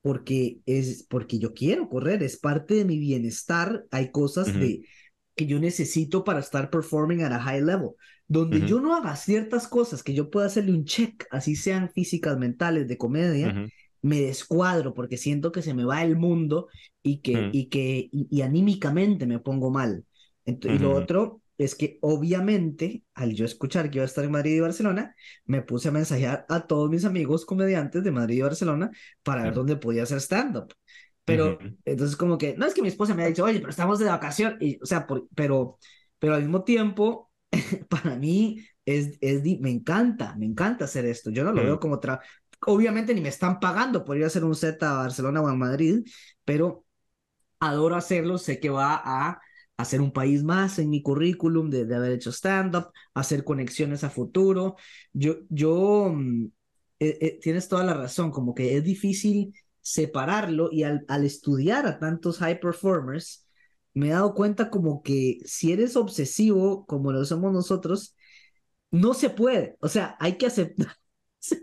porque es porque yo quiero correr, es parte de mi bienestar. Hay cosas de que yo necesito para estar performing at a high level. Donde yo no haga ciertas cosas que yo pueda hacerle un check, así sean físicas, mentales, de comedia, me descuadro porque siento que se me va el mundo y que, Mm. y que y, y anímicamente me pongo mal. Y lo otro es que obviamente al yo escuchar que iba a estar en Madrid y Barcelona, me puse a mensajear a todos mis amigos comediantes de Madrid y Barcelona para ver dónde podía hacer stand-up. Pero Ujú. entonces como que, no es que mi esposa me ha dicho, oye, pero estamos de vacación, y, o sea, por- pero, pero al mismo tiempo, para mí es, es, me encanta, me encanta hacer esto. Yo no lo Mm. veo como trabajo. Obviamente ni me están pagando por ir a hacer un set a Barcelona o a Madrid, pero adoro hacerlo, sé que va a hacer un país más en mi currículum de, de haber hecho stand-up, hacer conexiones a futuro. Yo, yo, mm, eh, eh, tienes toda la razón, como que es difícil separarlo y al, al estudiar a tantos high performers, me he dado cuenta como que si eres obsesivo como lo somos nosotros, no se puede. O sea, hay que aceptar.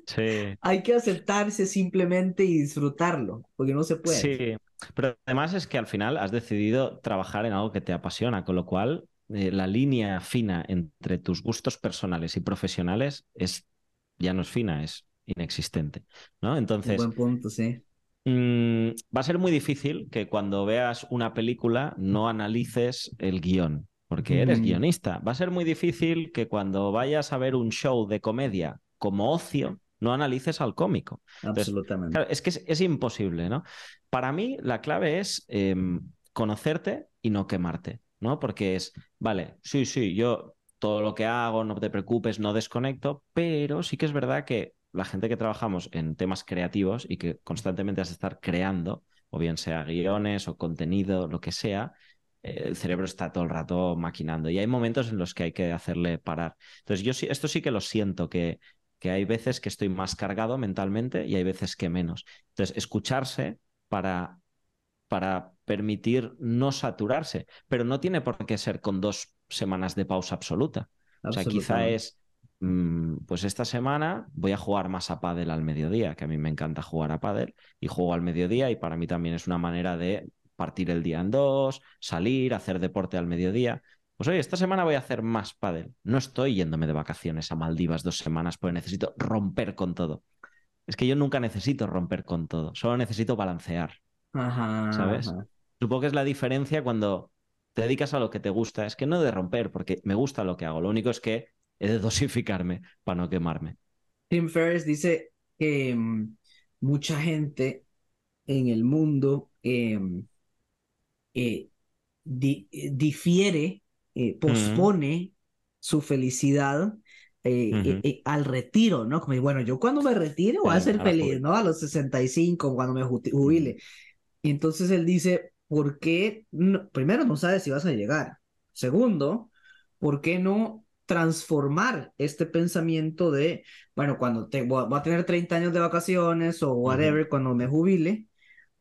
Sí. Hay que aceptarse simplemente y disfrutarlo, porque no se puede. Sí, pero además es que al final has decidido trabajar en algo que te apasiona, con lo cual eh, la línea fina entre tus gustos personales y profesionales es ya no es fina, es inexistente, ¿no? Un Entonces, buen punto, sí. mm, va a ser muy difícil que cuando veas una película no analices el guion, porque eres Mm. guionista. Va a ser muy difícil que cuando vayas a ver un show de comedia como ocio, no analices al cómico. Entonces, Absolutamente. Claro, es que es, es imposible, ¿no? Para mí la clave es em, conocerte y no quemarte, ¿no? Porque es, vale, sí, sí, yo todo lo que hago, no te preocupes, no desconecto, pero sí que es verdad que la gente que trabajamos en temas creativos y que constantemente has de estar creando, o bien sea guiones o contenido, lo que sea, eh, el cerebro está todo el rato maquinando y hay momentos en los que hay que hacerle parar. Entonces yo sí, esto sí que lo siento, que, que hay veces que estoy más cargado mentalmente y hay veces que menos. Entonces, escucharse para, para permitir no saturarse, pero no tiene por qué ser con dos semanas de pausa absoluta. O sea, quizá es, mm, pues esta semana voy a jugar más a pádel al mediodía, que a mí me encanta jugar a pádel y juego al mediodía y para mí también es una manera de partir el día en dos, salir, hacer deporte al mediodía. Pues oye, esta semana voy a hacer más pádel. No estoy yéndome de vacaciones a Maldivas dos semanas porque necesito romper con todo. Es que yo nunca necesito romper con todo, solo necesito balancear, Ajá, ¿sabes? ajá. Supongo que es la diferencia cuando te dedicas a lo que te gusta. Es que no de romper, porque me gusta lo que hago. Lo único es que he de dosificarme para no quemarme. Tim Ferriss dice que mm, mucha gente en el mundo em, eh, di- eh, difiere, eh, pospone su felicidad eh, Ujú. eh, eh, al retiro, ¿no? Como, bueno, yo cuando me retire voy a ser a feliz. ¿no? A los 65, cuando me ju- jubile. Y entonces él dice, ¿por qué? no- primero, no sabes si vas a llegar. Segundo, ¿por qué no transformar este pensamiento de, bueno, cuando te, voy, a, voy a tener 30 años de vacaciones o whatever, cuando me jubile,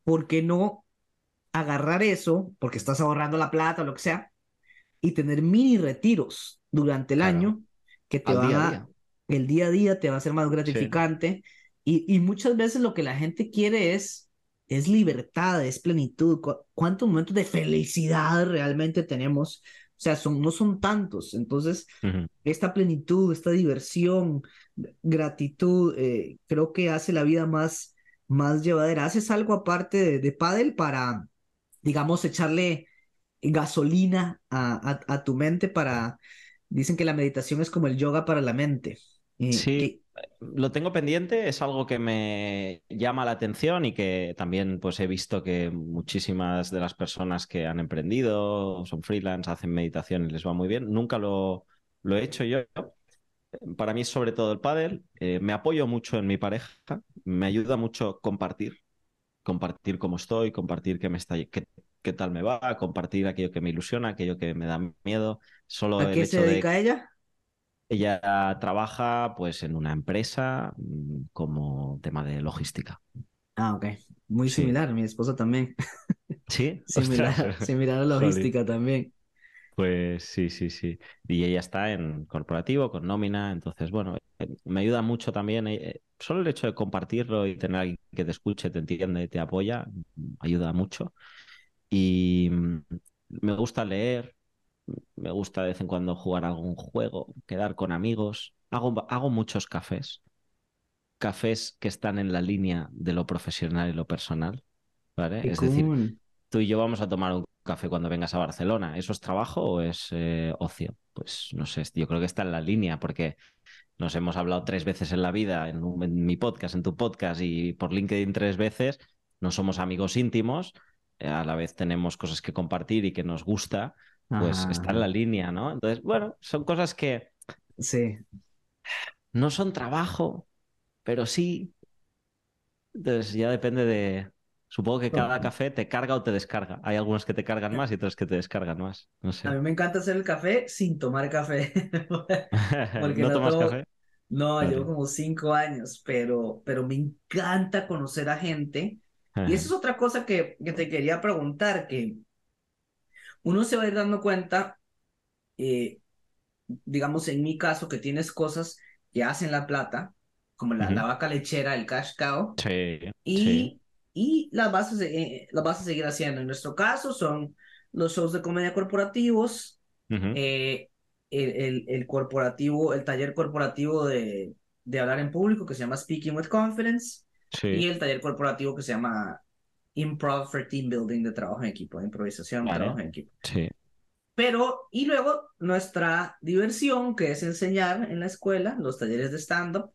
¿por qué no agarrar eso, porque estás ahorrando la plata o lo que sea, y tener mini retiros durante el Claro. año que te Al van día a a, día. el día a día te va a ser más gratificante y, y muchas veces lo que la gente quiere es, es libertad, es plenitud. Cu- ¿Cuántos momentos de felicidad realmente tenemos? O sea, son, no son tantos. Entonces, esta plenitud, esta diversión, gratitud, eh, creo que hace la vida más, más llevadera. ¿Haces algo aparte de, de pádel para, digamos, echarle gasolina a, a, a tu mente para... Dicen que la meditación es como el yoga para la mente. Eh, Sí, que- lo tengo pendiente, es algo que me llama la atención y que también pues he visto que muchísimas de las personas que han emprendido, son freelance, hacen meditación y les va muy bien. Nunca lo, lo he hecho yo. Para mí es sobre todo el pádel. Eh, me apoyo mucho en mi pareja, me ayuda mucho compartir, compartir cómo estoy, compartir qué me está, qué, qué tal me va, compartir aquello que me ilusiona, aquello que me da miedo. Solo ¿A el qué se hecho de dedica ella? ella trabaja pues en una empresa mm, como tema de logística. Ah, ok. Muy Sí. similar, mi esposa también. Sí, Similar, Ostras. similar a logística también. Pues sí, sí, sí. Y ella está en corporativo, con nómina, entonces, bueno, eh, me ayuda mucho también. eh, Solo el hecho de compartirlo y tener a alguien que te escuche, te entiende, te apoya, mm, ayuda mucho. Y mm, me gusta leer, me gusta de vez en cuando jugar algún juego, quedar con amigos. Hago, hago muchos cafés. Cafés que están en la línea de lo profesional y lo personal. ¿Vale? Qué Es decir, tú y yo vamos a tomar un café cuando vengas a Barcelona. ¿Eso es trabajo o es eh, ocio? Pues no sé, yo creo que está en la línea porque nos hemos hablado tres veces en la vida, en, un- en mi podcast, en tu podcast y por LinkedIn tres veces. No somos amigos íntimos, eh, a la vez tenemos cosas que compartir y que nos gusta, pues Ajá, está en la línea, ¿no? Entonces, bueno, son cosas que Sí, no son trabajo, pero sí. Entonces ya depende de, Supongo que cada café te carga o te descarga. Hay algunos que te cargan más y otros que te descargan más. No sé. A mí me encanta hacer el café sin tomar café. Porque ¿No no tomas tomo- café? No, Vale. llevo como cinco años, pero, pero me encanta conocer a gente. Y eso es otra cosa que, que te quería preguntar, que uno se va a ir dando cuenta, eh, digamos en mi caso, que tienes cosas que hacen la plata, como la, vaca lechera, el cash cow, Sí, y, sí. y las vas a, eh, las vas a seguir haciendo. En nuestro caso son los shows de comedia corporativos, eh, el, el, el corporativo, el taller corporativo de, de hablar en público que se llama Speaking with Confidence y el taller corporativo que se llama Improv for Team Building de trabajo en equipo, de improvisación, Vale. trabajo en equipo. Sí. Pero, y luego nuestra diversión, que es enseñar en la escuela, los talleres de stand-up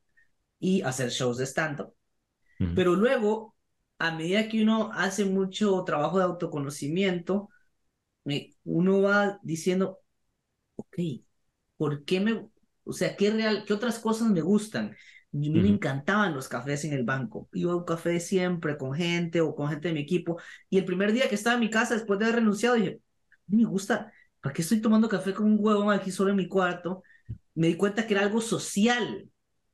y hacer shows de stand-up. Pero luego, a medida que uno hace mucho trabajo de autoconocimiento, uno va diciendo, ok, ¿por qué me, o sea, qué real, qué otras cosas me gustan? Y me Ujú. encantaban los cafés en el banco. Iba a un café siempre con gente o con gente de mi equipo. Y el primer día que estaba en mi casa, después de haber renunciado, dije, me gusta, ¿para qué estoy tomando café con un huevón aquí solo en mi cuarto? Me di cuenta que era algo social.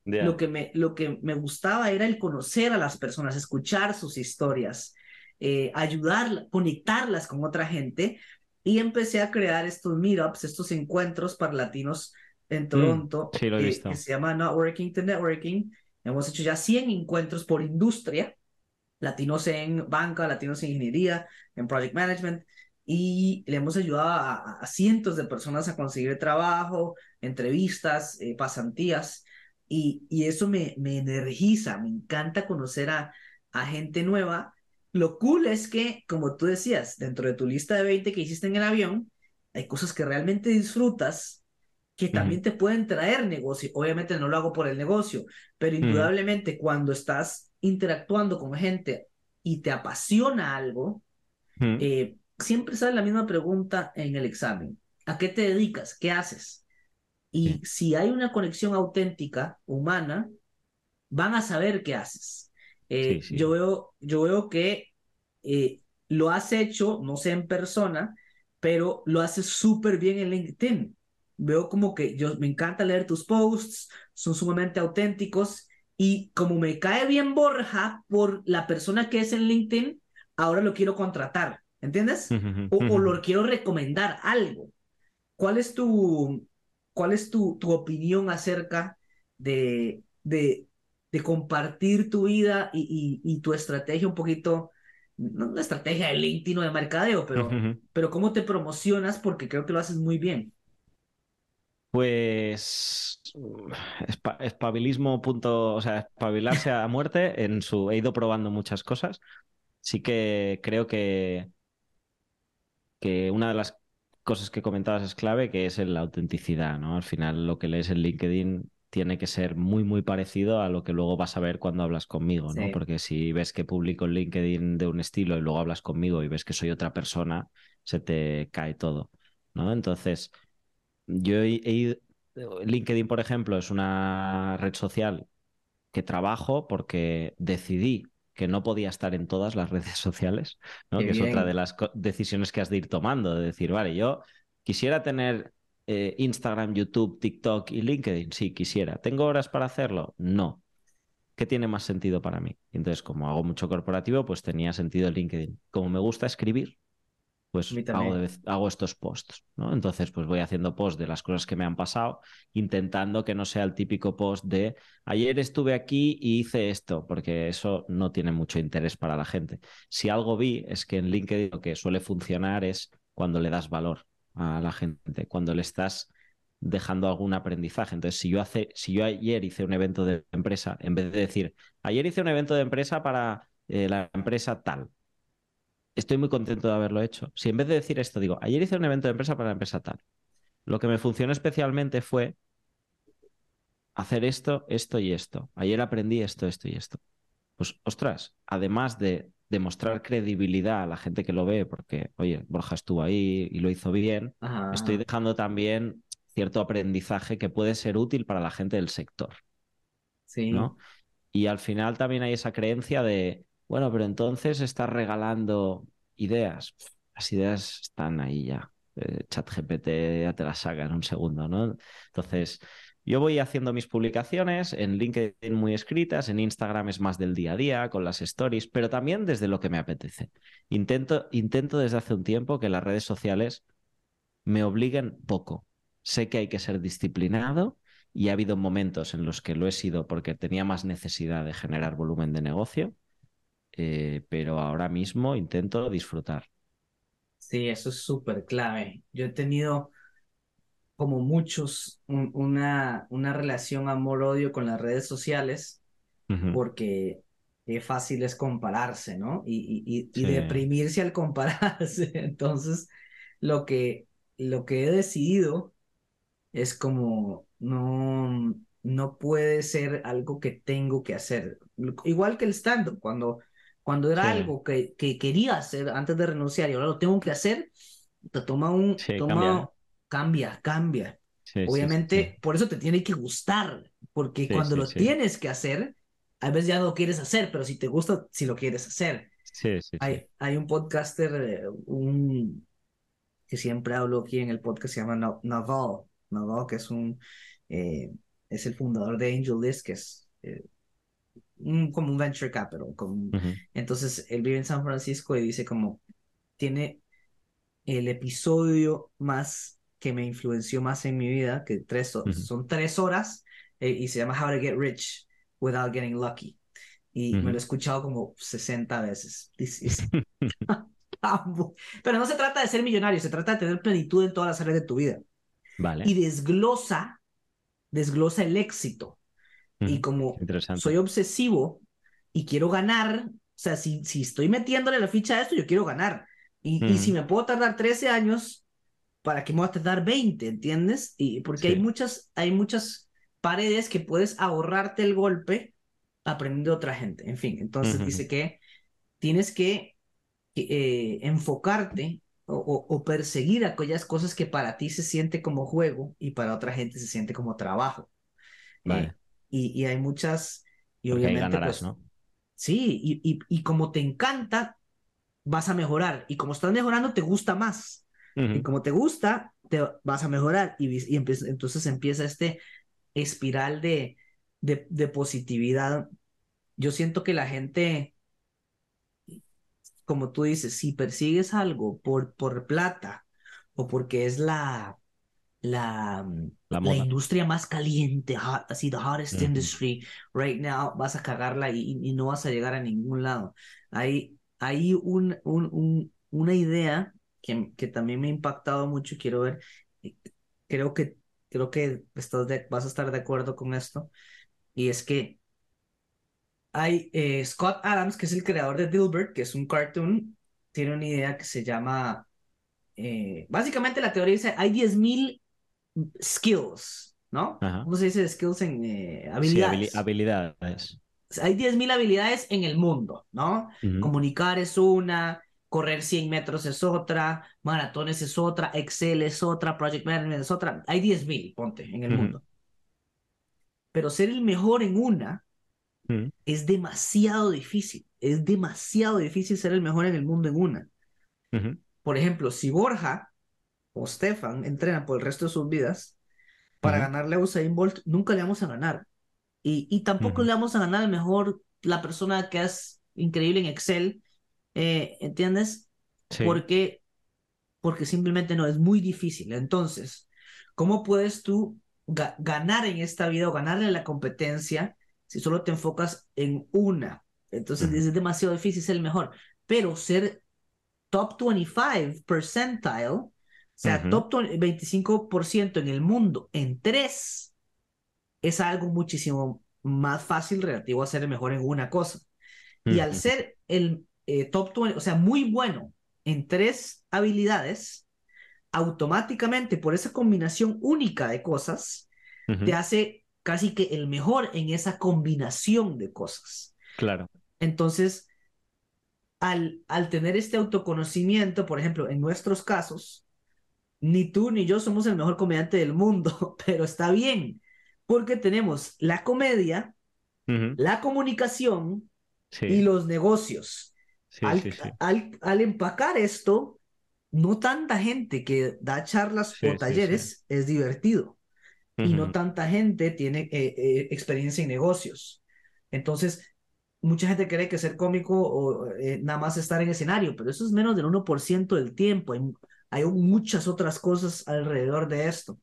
Ya. Lo que me, lo que me gustaba era el conocer a las personas, escuchar sus historias, eh, ayudar, conectarlas con otra gente. Y empecé a crear estos meetups, estos encuentros para latinos en Toronto, sí, lo he que- visto. que se llama Networking to Networking. Hemos hecho ya 100 encuentros por industria, latinos en banca, latinos en ingeniería, en project management, y le hemos ayudado a cientos de personas a conseguir trabajo, entrevistas, eh, pasantías, y, y eso me, me energiza, me encanta conocer a, a gente nueva. Lo cool es que, como tú decías, dentro de tu lista de 20 que hiciste en el avión, hay cosas que realmente disfrutas que también te pueden traer negocio. Obviamente no lo hago por el negocio, pero indudablemente cuando estás interactuando con gente y te apasiona algo, Ujú. eh, siempre sale la misma pregunta en el examen. ¿A qué te dedicas? ¿Qué haces? Y si hay una conexión auténtica, humana, van a saber qué haces. Eh, Sí, sí. Yo veo, yo veo que eh, lo has hecho, no sé en persona, pero lo haces súper bien en LinkedIn. Veo como que yo me encanta leer tus posts, son sumamente auténticos y como me cae bien Borja por la persona que es en LinkedIn, ahora lo quiero contratar, ¿entiendes? O, lo quiero recomendar algo. ¿Cuál es tu, cuál es tu, tu opinión acerca de, de, de compartir tu vida y, y, y tu estrategia un poquito, no una estrategia de LinkedIn o de mercadeo, pero, pero cómo te promocionas porque creo que lo haces muy bien. Pues espa- espabilismo punto, o sea, espabilarse a muerte en su he ido probando muchas cosas. Sí que creo que que una de las cosas que comentabas es clave, que es la autenticidad, ¿no? Al final lo que lees en LinkedIn tiene que ser muy muy parecido a lo que luego vas a ver cuando hablas conmigo, ¿no? Sí. Porque si ves que publico en LinkedIn de un estilo y luego hablas conmigo y ves que soy otra persona, se te cae todo, ¿no? Entonces, yo he, ido- LinkedIn, por ejemplo, es una red social que trabajo porque decidí que no podía estar en todas las redes sociales, ¿no? Que es otra de las decisiones que has de ir tomando, de decir, vale, yo quisiera tener eh, Instagram, YouTube, TikTok y LinkedIn, sí, quisiera. ¿Tengo horas para hacerlo? No. ¿Qué tiene más sentido para mí? Entonces, como hago mucho corporativo, pues tenía sentido LinkedIn. Como me gusta escribir, pues de hago estos posts, ¿no? Entonces, pues voy haciendo posts de las cosas que me han pasado, intentando que no sea el típico post de ayer estuve aquí y hice esto, porque eso no tiene mucho interés para la gente. Si algo vi es que en LinkedIn lo que suele funcionar es cuando le das valor a la gente, cuando le estás dejando algún aprendizaje. Entonces, si yo hace, si yo ayer hice un evento de empresa, en vez de decir, ayer hice un evento de empresa para eh, la empresa tal, estoy muy contento de haberlo hecho. Si en vez de decir esto digo, ayer hice un evento de empresa para la empresa tal, lo que me funcionó especialmente fue hacer esto, esto y esto. Ayer aprendí esto, esto y esto. Pues, ostras, además de demostrar credibilidad a la gente que lo ve, porque, oye, Borja estuvo ahí y lo hizo bien, Ajá, estoy dejando también cierto aprendizaje que puede ser útil para la gente del sector, Sí. ¿no? Y al final también hay esa creencia de Bueno, pero entonces estás regalando ideas. Las ideas están ahí ya. Eh, ChatGPT ya te las saca en un segundo, ¿no? Entonces, yo voy haciendo mis publicaciones en LinkedIn muy escritas, en Instagram es más del día a día, con las stories, pero también desde lo que me apetece. Intento, intento desde hace un tiempo que las redes sociales me obliguen poco. Sé que hay que ser disciplinado y ha habido momentos en los que lo he sido porque tenía más necesidad de generar volumen de negocio, eh, pero ahora mismo intento disfrutar. Sí, eso es súper clave. Yo he tenido, como muchos, un- una, una relación amor-odio con las redes sociales porque qué fácil es compararse, ¿no? Y, y, y, deprimirse al compararse. Entonces, lo que, lo que he decidido es como no, no puede ser algo que tengo que hacer. Igual que el stand-up, cuando, cuando era Sí. algo que, que quería hacer antes de renunciar y ahora lo tengo que hacer, te toma un, Sí, toma, cambia. cambia, cambia. Sí, Obviamente, por eso te tiene que gustar, porque cuando lo tienes que hacer, a veces ya no lo quieres hacer, pero si te gusta, si lo quieres hacer. Sí, sí, sí. Hay, hay un podcaster, un que siempre hablo aquí en el podcast, se llama Na- Naval, Naval, que es un, eh, es el fundador de AngelList, que es eh, un, como un venture capital. Como, Ujú. entonces, él vive en San Francisco y dice como, tiene el episodio más que me influenció más en mi vida, que tres, ho- Ujú. son tres horas, eh, y se llama How to Get Rich Without Getting Lucky. Y me Ujú. lo he escuchado como 60 veces. Is- Pero no se trata de ser millonario, se trata de tener plenitud en todas las áreas de tu vida. Vale. Y desglosa, desglosa el éxito. Y como soy obsesivo y quiero ganar, o sea, si, si estoy metiéndole la ficha a esto, yo quiero ganar. Y, y si me puedo tardar 13 años, ¿para qué me voy a tardar 20? ¿Entiendes? Y porque hay muchas, hay muchas paredes que puedes ahorrarte el golpe aprendiendo de otra gente. En fin, entonces dice que tienes que, eh, enfocarte o, o- o perseguir aquellas cosas que para ti se siente como juego y para otra gente se siente como trabajo. Eh, Vale. Y, y hay muchas, y Porque obviamente, ganarás, pues, ¿no? sí, y, y, y como te encanta, vas a mejorar. Y como estás mejorando, te gusta más. Y como te gusta, te vas a mejorar. Y, y entonces empieza este espiral de, de, de positividad. Yo siento que la gente, como tú dices, si persigues algo por, por plata o porque es la, la, La la industria más caliente, hot- así, the hottest industry. Right now, vas a cagarla y, y no vas a llegar a ningún lado. Hay, hay un, un, un- una idea que, que también me ha impactado mucho quiero ver, eh, creo que, creo que estás de- vas a estar de acuerdo con esto, y es que hay eh, Scott Adams, que es el creador de Dilbert, que es un cartoon, tiene una idea que se llama, eh, básicamente la teoría dice, hay 10.000 skills, ¿no? Ajá. ¿Cómo se dice skills en eh, Sí, habilidades? habili- habilidades. Hay 10.000 habilidades en el mundo, ¿no? Ujú. Comunicar es una, correr 100 metros es otra, maratones es otra, Excel es otra, Project Management es otra. Hay 10.000, ponte, en el Ujú. mundo. Pero ser el mejor en una Ujú. es demasiado difícil. Es demasiado difícil ser el mejor en el mundo en una. Por ejemplo, si Borja o Stefan entrenan por el resto de sus vidas, para Ujú. ganarle a Usain Bolt, nunca le vamos a ganar. Y, y tampoco Ujú. le vamos a ganar al mejor, la persona que es increíble en Excel, eh, ¿entiendes? Sí. Porque, porque simplemente no, es muy difícil. Entonces, ¿cómo puedes tú ga- ganar en esta vida o ganarle a la competencia si solo te enfocas en una? Entonces Ujú. es demasiado difícil ser el mejor. Pero ser top 25 percentile, o sea, top 20 25% en el mundo en tres, es algo muchísimo más fácil relativo a ser el mejor en una cosa. Y al ser el eh, top 20, o sea, muy bueno en tres habilidades, automáticamente por esa combinación única de cosas, Ujú. te hace casi que el mejor en esa combinación de cosas. Claro. Entonces, al, al tener este autoconocimiento, por ejemplo, en nuestros casos, ni tú ni yo somos el mejor comediante del mundo, pero está bien, porque tenemos la comedia, la comunicación Sí, y los negocios. sí, al, sí, al- al empacar esto, no tanta gente que da charlas o talleres es divertido y no tanta gente tiene eh, eh, experiencia en negocios. Entonces, mucha gente cree que ser cómico o eh, nada más estar en escenario, pero eso es menos del 1% del tiempo. Hay muchas otras cosas alrededor de esto.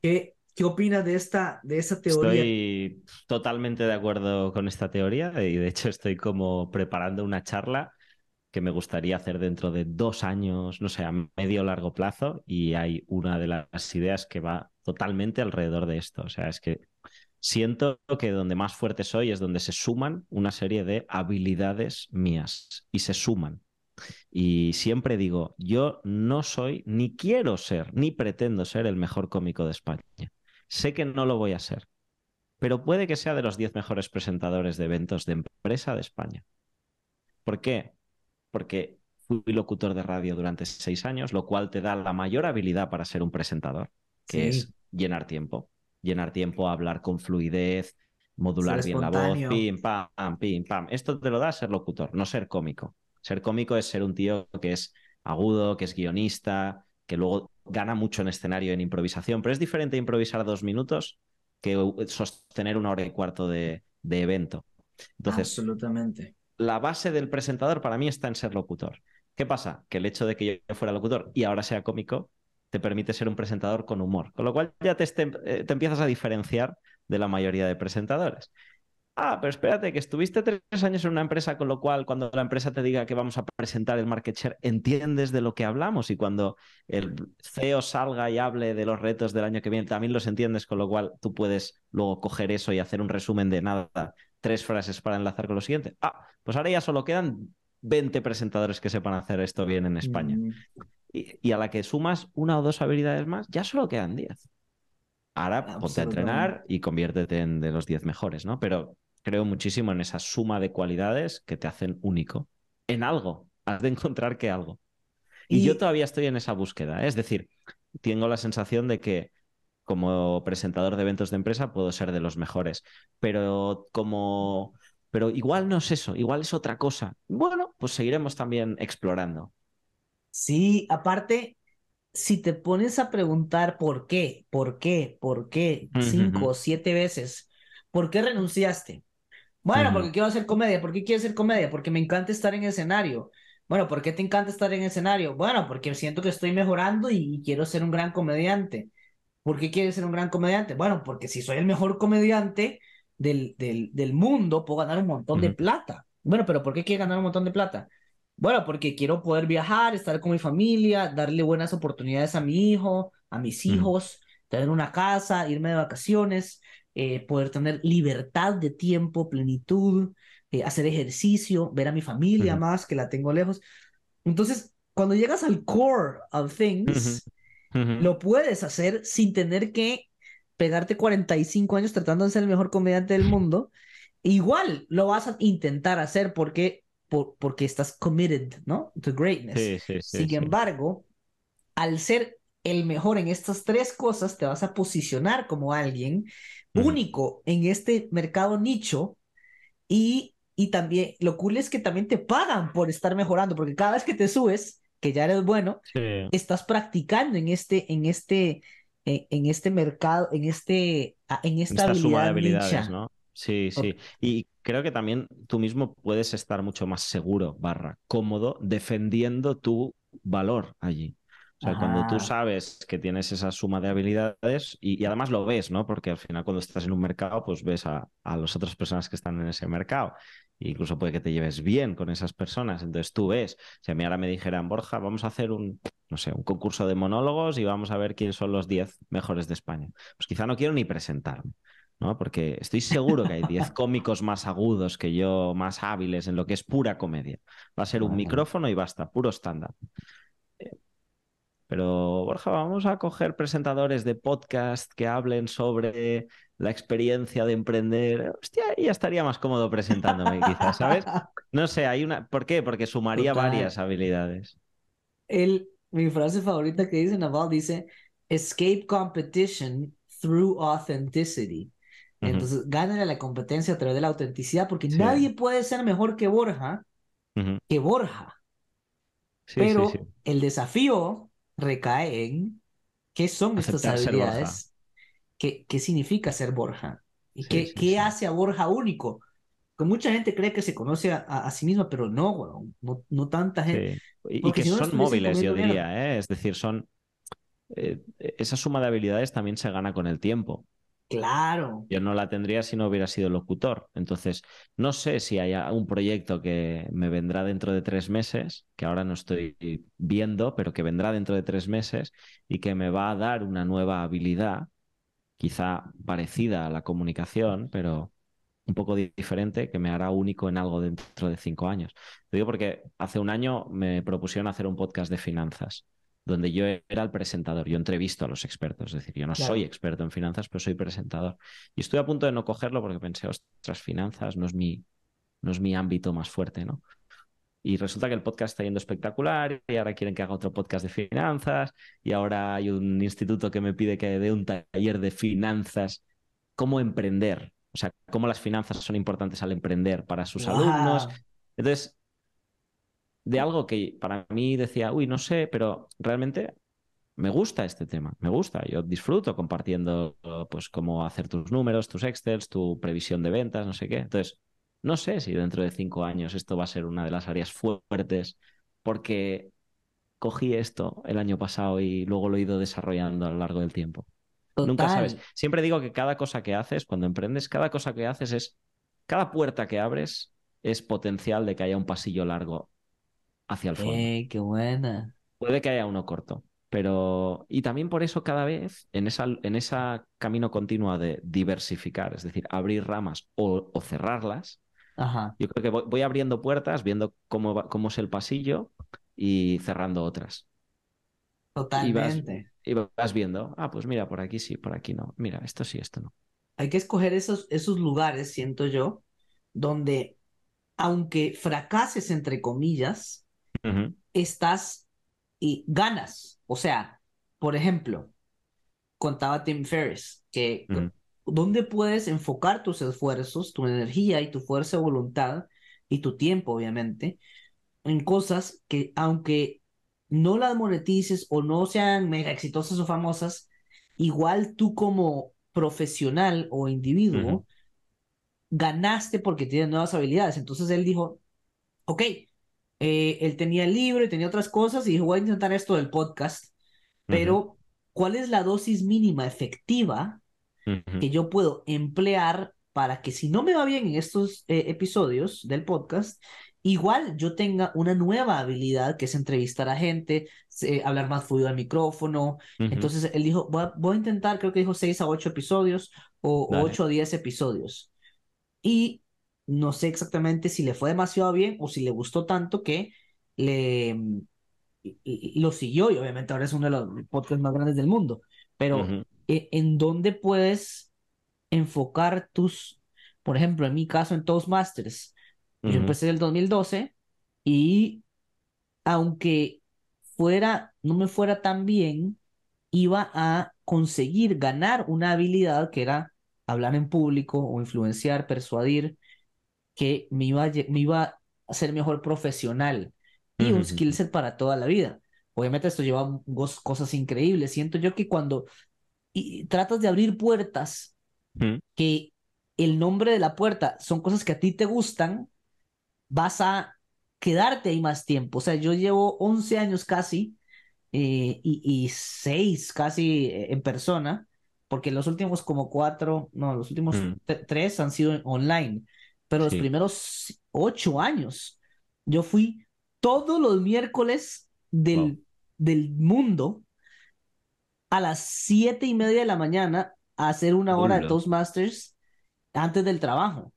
¿Qué, qué opinas de esta, de esa teoría? Estoy totalmente de acuerdo con esta teoría y de hecho estoy como preparando una charla que me gustaría hacer dentro de dos años, no sé, a medio o largo plazo y hay una de las ideas que va totalmente alrededor de esto. O sea, es que siento que donde más fuerte soy es donde se suman una serie de habilidades mías y se suman. Y siempre digo, yo no soy, ni quiero ser, ni pretendo ser el mejor cómico de España. Sé que no lo voy a ser, pero puede que sea de los 10 mejores presentadores de eventos de empresa de España. ¿Por qué? Porque fui locutor de radio durante seis años, lo cual te da la mayor habilidad para ser un presentador, que Sí. es llenar tiempo. Llenar tiempo, hablar con fluidez, modular Ser bien la voz, pim, pam, pim, pam. Esto te lo da ser locutor, no ser cómico. Ser cómico es ser un tío que es agudo, que es guionista, que luego gana mucho en escenario en improvisación, pero es diferente improvisar dos minutos que sostener una hora y cuarto de, de evento. Entonces, Absolutamente. la base del presentador para mí está en ser locutor. ¿Qué pasa? Que el hecho de que yo fuera locutor y ahora sea cómico te permite ser un presentador con humor, con lo cual ya te, eh, te empiezas a diferenciar de la mayoría de presentadores. Ah, pero espérate, que estuviste tres años en una empresa, con lo cual cuando la empresa te diga que vamos a presentar el market share, entiendes de lo que hablamos y cuando el CEO salga y hable de los retos del año que viene, también los entiendes, con lo cual tú puedes luego coger eso y hacer un resumen de nada, tres frases para enlazar con lo siguiente. Ah, pues ahora ya solo quedan 20 presentadores que sepan hacer esto bien en España. Mm, Y, y a la que sumas una o dos habilidades más, ya solo quedan 10. Ahora ponte a entrenar y conviértete en de los 10 mejores, ¿no? Pero creo muchísimo en esa suma de cualidades que te hacen único. En algo. Has de encontrar que algo. Y, Y- yo todavía estoy en esa búsqueda. ¿eh? Es decir, tengo la sensación de que como presentador de eventos de empresa puedo ser de los mejores. Pero como. Pero igual no es eso, igual es otra cosa. Bueno, pues seguiremos también explorando. Sí, aparte, si te pones a preguntar por qué, por qué, por qué, cinco o siete veces, ¿por qué renunciaste? Bueno, porque quiero hacer comedia. ¿Por qué quieres hacer comedia? Porque me encanta estar en escenario. Bueno, ¿por qué te encanta estar en escenario? Bueno, porque siento que estoy mejorando y quiero ser un gran comediante. ¿Por qué quieres ser un gran comediante? Bueno, porque si soy el mejor comediante del, del, del mundo, puedo ganar un montón de plata. Bueno, pero ¿por qué quieres ganar un montón de plata? Bueno, porque quiero poder viajar, estar con mi familia, darle buenas oportunidades a mi hijo, a mis hijos, tener una casa, irme de vacaciones, eh, poder tener libertad de tiempo, plenitud, eh, hacer ejercicio, ver a mi familia Ujú. más, que la tengo lejos. Entonces, cuando llegas al core of things, Ujú. lo puedes hacer sin tener que pegarte 45 años tratando de ser el mejor comediante del mundo. Igual lo vas a intentar hacer porque, por- porque estás committed, ¿no? To greatness. Sí, sí, sí, Sin embargo, al ser el mejor en estas tres cosas, te vas a posicionar como alguien Único en este mercado nicho y, y también lo cool es que también te pagan por estar mejorando, porque cada vez que te subes, que ya eres bueno, Sí. estás practicando en este, en este, en, en este mercado, en este, en esta Esta suma de habilidad habilidades, nicha. ¿no? Sí, sí. Y creo que también tú mismo puedes estar mucho más seguro, barra, cómodo, defendiendo tu valor allí. O sea, cuando tú Ajá. sabes que tienes esa suma de habilidades y, y además lo ves, ¿no? Porque al final cuando estás en un mercado, pues ves a, a las otras personas que están en ese mercado. E incluso puede que te lleves bien con esas personas. Entonces tú ves, si a mí ahora me dijeran, Borja, vamos a hacer un, no sé, un concurso de monólogos y vamos a ver quiénes son los 10 mejores de España. Pues quizá no quiero ni presentarme. ¿no? Porque estoy seguro que hay 10 cómicos más agudos que yo, más hábiles en lo que es pura comedia. Va a ser un micrófono y basta, puro stand-up. Pero, Borja, vamos a coger presentadores de podcast que hablen sobre la experiencia de emprender. Hostia, ya estaría más cómodo presentándome, quizás, ¿sabes? No sé, hay una. ¿Por qué? Porque sumaría Total. varias habilidades. El, mi frase favorita que dice Naval dice, escape competition through authenticity. Entonces, gánale la competencia a través de la autenticidad, porque Sí. nadie puede ser mejor que Borja, que Borja. Sí, Pero sí. el desafío recae en qué son estas Aceptar habilidades, qué, qué significa ser Borja y Sí, qué, sí, qué sí. hace a Borja único. Que mucha gente cree que se conoce a, sí misma, pero no, no, no tanta gente. Y, que si no, no son móviles, yo diría, ¿eh? Es decir, son. eh, esa suma de habilidades también se gana con el tiempo. Claro. Yo no la tendría si no hubiera sido locutor. Entonces, no sé si hay un proyecto que me vendrá dentro de tres meses, que ahora no estoy viendo, pero que vendrá dentro de tres meses y que me va a dar una nueva habilidad, quizá parecida a la comunicación, pero un poco di- diferente, que me hará único en algo dentro de cinco años. Lo digo porque hace un año me propusieron hacer un podcast de finanzas donde yo era el presentador, yo entrevisto a los expertos, es decir, yo no Claro. soy experto en finanzas, pero soy presentador. Y estuve a punto de no cogerlo porque pensé, ostras, finanzas no es mi, no es mi ámbito más fuerte, ¿no? Y resulta que el podcast está yendo espectacular y ahora quieren que haga otro podcast de finanzas y ahora hay un instituto que me pide que dé un taller de finanzas, cómo emprender, o sea, cómo las finanzas son importantes al emprender para sus Wow. alumnos. Entonces, de algo que para mí decía, uy, no sé, pero realmente me gusta este tema, me gusta. Yo disfruto compartiendo, pues, cómo hacer tus números, tus Excels, tu previsión de ventas, no sé qué. Entonces, no sé si dentro de cinco años esto va a ser una de las áreas fuertes, porque cogí esto el año pasado y luego lo he ido desarrollando a lo largo del tiempo. Nunca sabes. Siempre digo que cada cosa que haces, cuando emprendes, cada cosa que haces es, cada puerta que abres es potencial de que haya un pasillo largo hacia el fondo. Ey, qué buena. Puede que haya uno corto, pero... Y también por eso cada vez en esa, en esa camino continuo de diversificar, es decir, abrir ramas o, o cerrarlas, Ajá. yo creo que voy, voy abriendo puertas, viendo cómo, va- cómo es el pasillo y cerrando otras. Y vas, Totalmente. y vas viendo, ah, pues mira, por aquí sí, por aquí no. Mira, esto sí, esto no. Hay que escoger esos, esos lugares, siento yo, donde aunque fracases, entre comillas, Ujú, estás y ganas. O sea, por ejemplo, contaba Tim Ferriss que ujú, dónde puedes enfocar tus esfuerzos, tu energía y tu fuerza de voluntad y tu tiempo, obviamente, en cosas que aunque no las monetices o no sean mega exitosas o famosas, igual tú como profesional o individuo ganaste porque tienes nuevas habilidades. Entonces él dijo, ok, eh, él tenía el libro y tenía otras cosas y dijo, voy a intentar esto del podcast, pero ¿cuál es la dosis mínima efectiva que yo puedo emplear para que si no me va bien en estos eh, episodios del podcast, igual yo tenga una nueva habilidad que es entrevistar a gente, eh, hablar más fluido al micrófono. Entonces él dijo, voy a, voy a intentar, creo que dijo 6 a 8 episodios o Dale. 8 a 10 episodios. Y no sé exactamente si le fue demasiado bien o si le gustó tanto que le y- y- y lo siguió y obviamente ahora es uno de los podcasts más grandes del mundo. Pero e- ¿en dónde puedes enfocar tus, por ejemplo, en mi caso en Toastmasters? Yo Ujú. empecé en el 2012 y aunque fuera, no me fuera tan bien, iba a conseguir ganar una habilidad que era hablar en público o influenciar, persuadir, que me iba a, me iba a hacer mejor profesional y un skill set para toda la vida. Obviamente esto lleva cosas increíbles. Siento yo que cuando y, tratas de abrir puertas, que el nombre de la puerta son cosas que a ti te gustan, vas a quedarte ahí más tiempo. O sea, yo llevo 11 años casi eh, y, y 6 casi eh, en persona, porque los últimos como cuatro, no, los últimos Mm. tre- tres han sido online, pero los Sí. primeros 8 años yo fui todos los miércoles del, Wow. del mundo a las siete y media de la mañana a hacer una hora de Hola. Toastmasters antes del trabajo.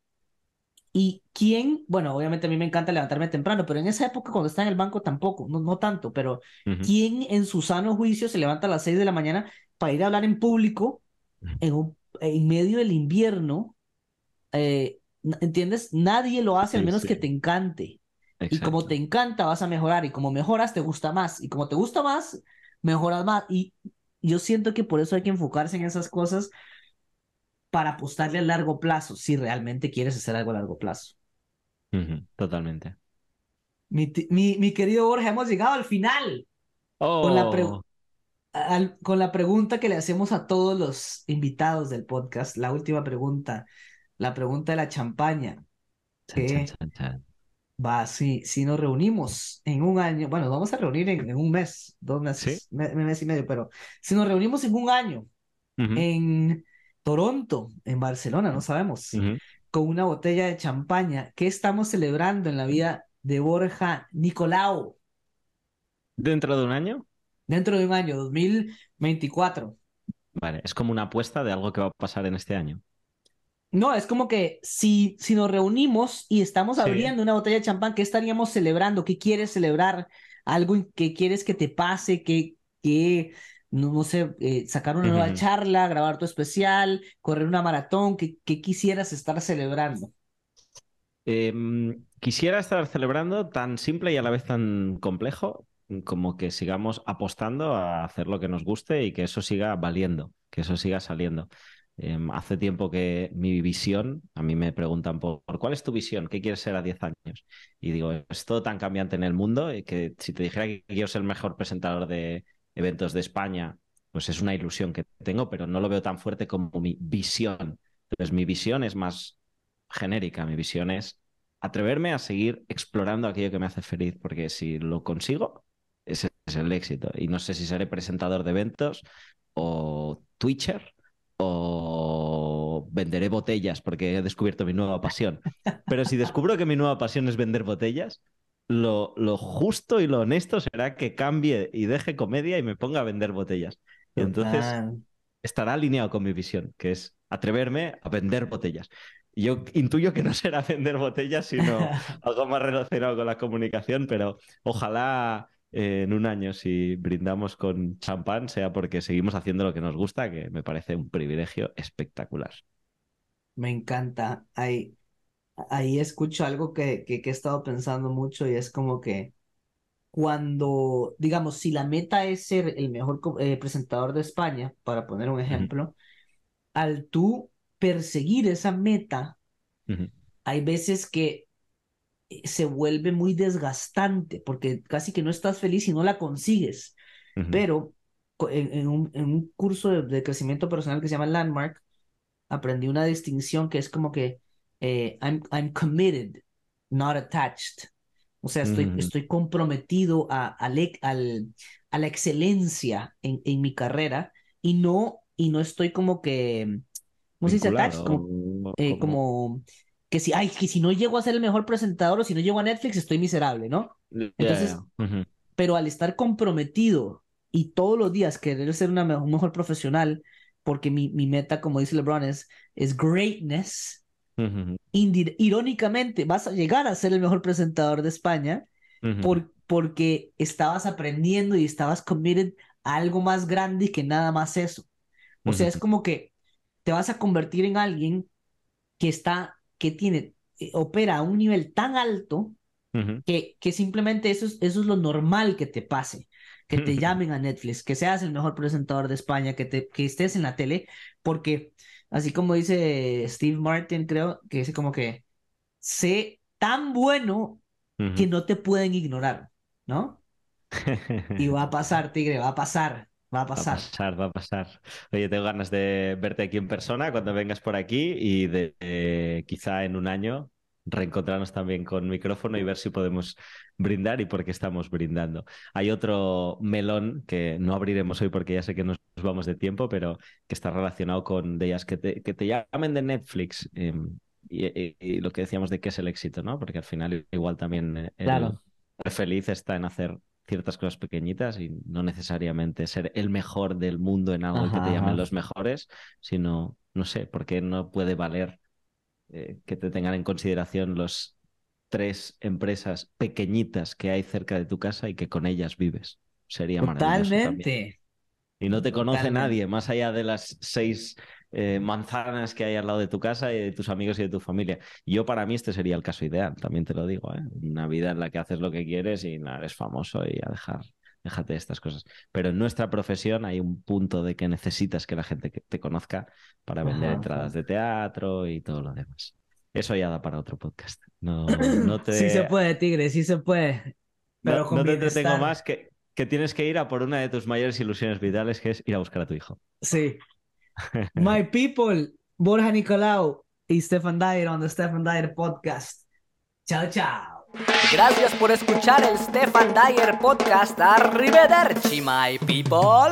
¿Y quién? Bueno, obviamente a mí me encanta levantarme temprano, pero en esa época cuando estaba en el banco tampoco, no, no tanto, pero. ¿quién en su sano juicio se levanta a las 6 de la mañana para ir a hablar en público en, un- en medio del invierno? Eh, ¿entiendes? Nadie lo hace al Sí, menos sí. que te encante. Y como te encanta, vas a mejorar. Y como mejoras, te gusta más. Y como te gusta más, mejoras más. Y yo siento que por eso hay que enfocarse en esas cosas. para apostarle a largo plazo, si realmente quieres hacer algo a largo plazo. Totalmente. Mi, mi, mi querido Borja, hemos llegado al final con la, Oh, al- con la pregunta que le hacemos a todos los invitados del podcast, la última pregunta, la pregunta de la champaña. chan, chan, ¿Qué chan, chan. va si, si nos reunimos en un año? Bueno, nos vamos a reunir en, en un mes, dos meses, me- mes y medio, pero si nos reunimos en un año en Toronto, en Barcelona, no sabemos, con una botella de champaña, ¿qué estamos celebrando en la vida de Borja Nicolau ¿Dentro de un año? dentro de un año, 2024? Vale, es como una apuesta de algo que va a pasar en este año. No, es como que si, si nos reunimos y estamos Sí. abriendo una botella de champán, ¿qué estaríamos celebrando? ¿Qué quieres celebrar? ¿Algo que quieres que te pase? ¿Qué, qué, no, no sé, eh, sacar una nueva charla, grabar tu especial, correr una maratón? ¿Qué, qué quisieras estar celebrando? Em, quisiera estar celebrando tan simple y a la vez tan complejo como que sigamos apostando a hacer lo que nos guste y que eso siga valiendo, que eso siga saliendo. Em, hace tiempo que mi visión, a mí me preguntan por, cuál es tu visión, qué quieres ser a 10 años. Y digo, es todo tan cambiante en el mundo y que si te dijera que quiero ser el mejor presentador de eventos de España, pues es una ilusión que tengo, pero no lo veo tan fuerte como mi visión. Entonces, mi visión es más genérica. Mi visión es atreverme a seguir explorando aquello que me hace feliz, porque si lo consigo, ese es el éxito. Y no sé si seré presentador de eventos o Twitcher o venderé botellas porque he descubierto mi nueva pasión. Pero si descubro que mi nueva pasión es vender botellas, lo, lo justo y lo honesto será que cambie y deje comedia y me ponga a vender botellas. Y entonces estará alineado con mi visión, que es atreverme a vender botellas. Yo intuyo que no será vender botellas, sino algo más relacionado con la comunicación, pero ojalá en un año, si brindamos con champán, sea porque seguimos haciendo lo que nos gusta, que me parece un privilegio espectacular. Me encanta. Ahí, ahí escucho algo que, que, que he estado pensando mucho y es como que cuando, digamos, si la meta es ser el mejor eh, presentador de España, para poner un ejemplo, al tú perseguir esa meta, hay veces que eh, se vuelve muy desgastante porque casi que no estás feliz si no la consigues. Pero en, en un, en un curso de, de crecimiento personal que se llama Landmark, aprendí una distinción que es como que eh, I'm, I'm committed, not attached. O sea, estoy, Ujú. estoy comprometido a, al e- al- a la excelencia en, en mi carrera y no, y no estoy como que, ¿cómo se dice attached? Como, eh, como que si, ay, que si no llego a ser el mejor presentador o si no llego a Netflix estoy miserable, ¿no? Ya, Entonces, ya. Ujú. pero al estar comprometido y todos los días querer ser una un mejor profesional, porque mi, mi meta, como dice LeBron, es, es greatness, Ujú. indi- irónicamente vas a llegar a ser el mejor presentador de España Ujú. por, porque estabas aprendiendo y estabas committed a algo más grande que nada más eso. O sea, es como que te vas a convertir en alguien que está, que tiene, eh, opera a un nivel tan alto que, que simplemente eso es, eso es lo normal que te pase, que te llamen a Netflix, que seas el mejor presentador de España, que, te, que estés en la tele, porque así como dice Steve Martin, creo que dice como que sé tan bueno que no te pueden ignorar, ¿no? Y va a pasar, Tigre, va a pasar, va a Va a pasar. pasar, va a pasar. Oye, tengo ganas de verte aquí en persona cuando vengas por aquí y de eh, quizá en un año reencontrarnos también con micrófono y ver si podemos brindar y por qué estamos brindando. Hay otro melón que no abriremos hoy porque ya sé que nos vamos de tiempo, pero que está relacionado con de ellas que te, que te llamen de Netflix. eh, y, y- y lo que decíamos de qué es el éxito, ¿no? Porque al final igual también eh, el, Claro. feliz está en hacer ciertas cosas pequeñitas y no necesariamente ser el mejor del mundo en algo que te llamen ajá. los mejores, sino, no sé, ¿por qué no puede valer eh, que te tengan en consideración los tres empresas pequeñitas que hay cerca de tu casa y que con ellas vives? Sería maravilloso también. Totalmente. Y no te conoce Totalmente. nadie, más allá de las seis eh, manzanas que hay al lado de tu casa y de tus amigos y de tu familia. Yo para mí este sería el caso ideal, también te lo digo, ¿eh? Una vida en la que haces lo que quieres y nada, eres famoso y a dejar déjate de estas cosas. Pero en nuestra profesión hay un punto de que necesitas que la gente te conozca para vender Ajá. entradas de teatro y todo lo demás. Eso ya da para otro podcast. No, no te, Sí se puede, Tigre, sí se puede. no- Pero con no te entretengo más que, que tienes que ir a por una de tus mayores ilusiones vitales, que es ir a buscar a tu hijo. Sí. My people, Borja Nicolau y Stefan Dyer on the Stefan Dyer podcast. Chao, chao. Gracias por escuchar el Stefan Dyer Podcast. Arrivederci, my people.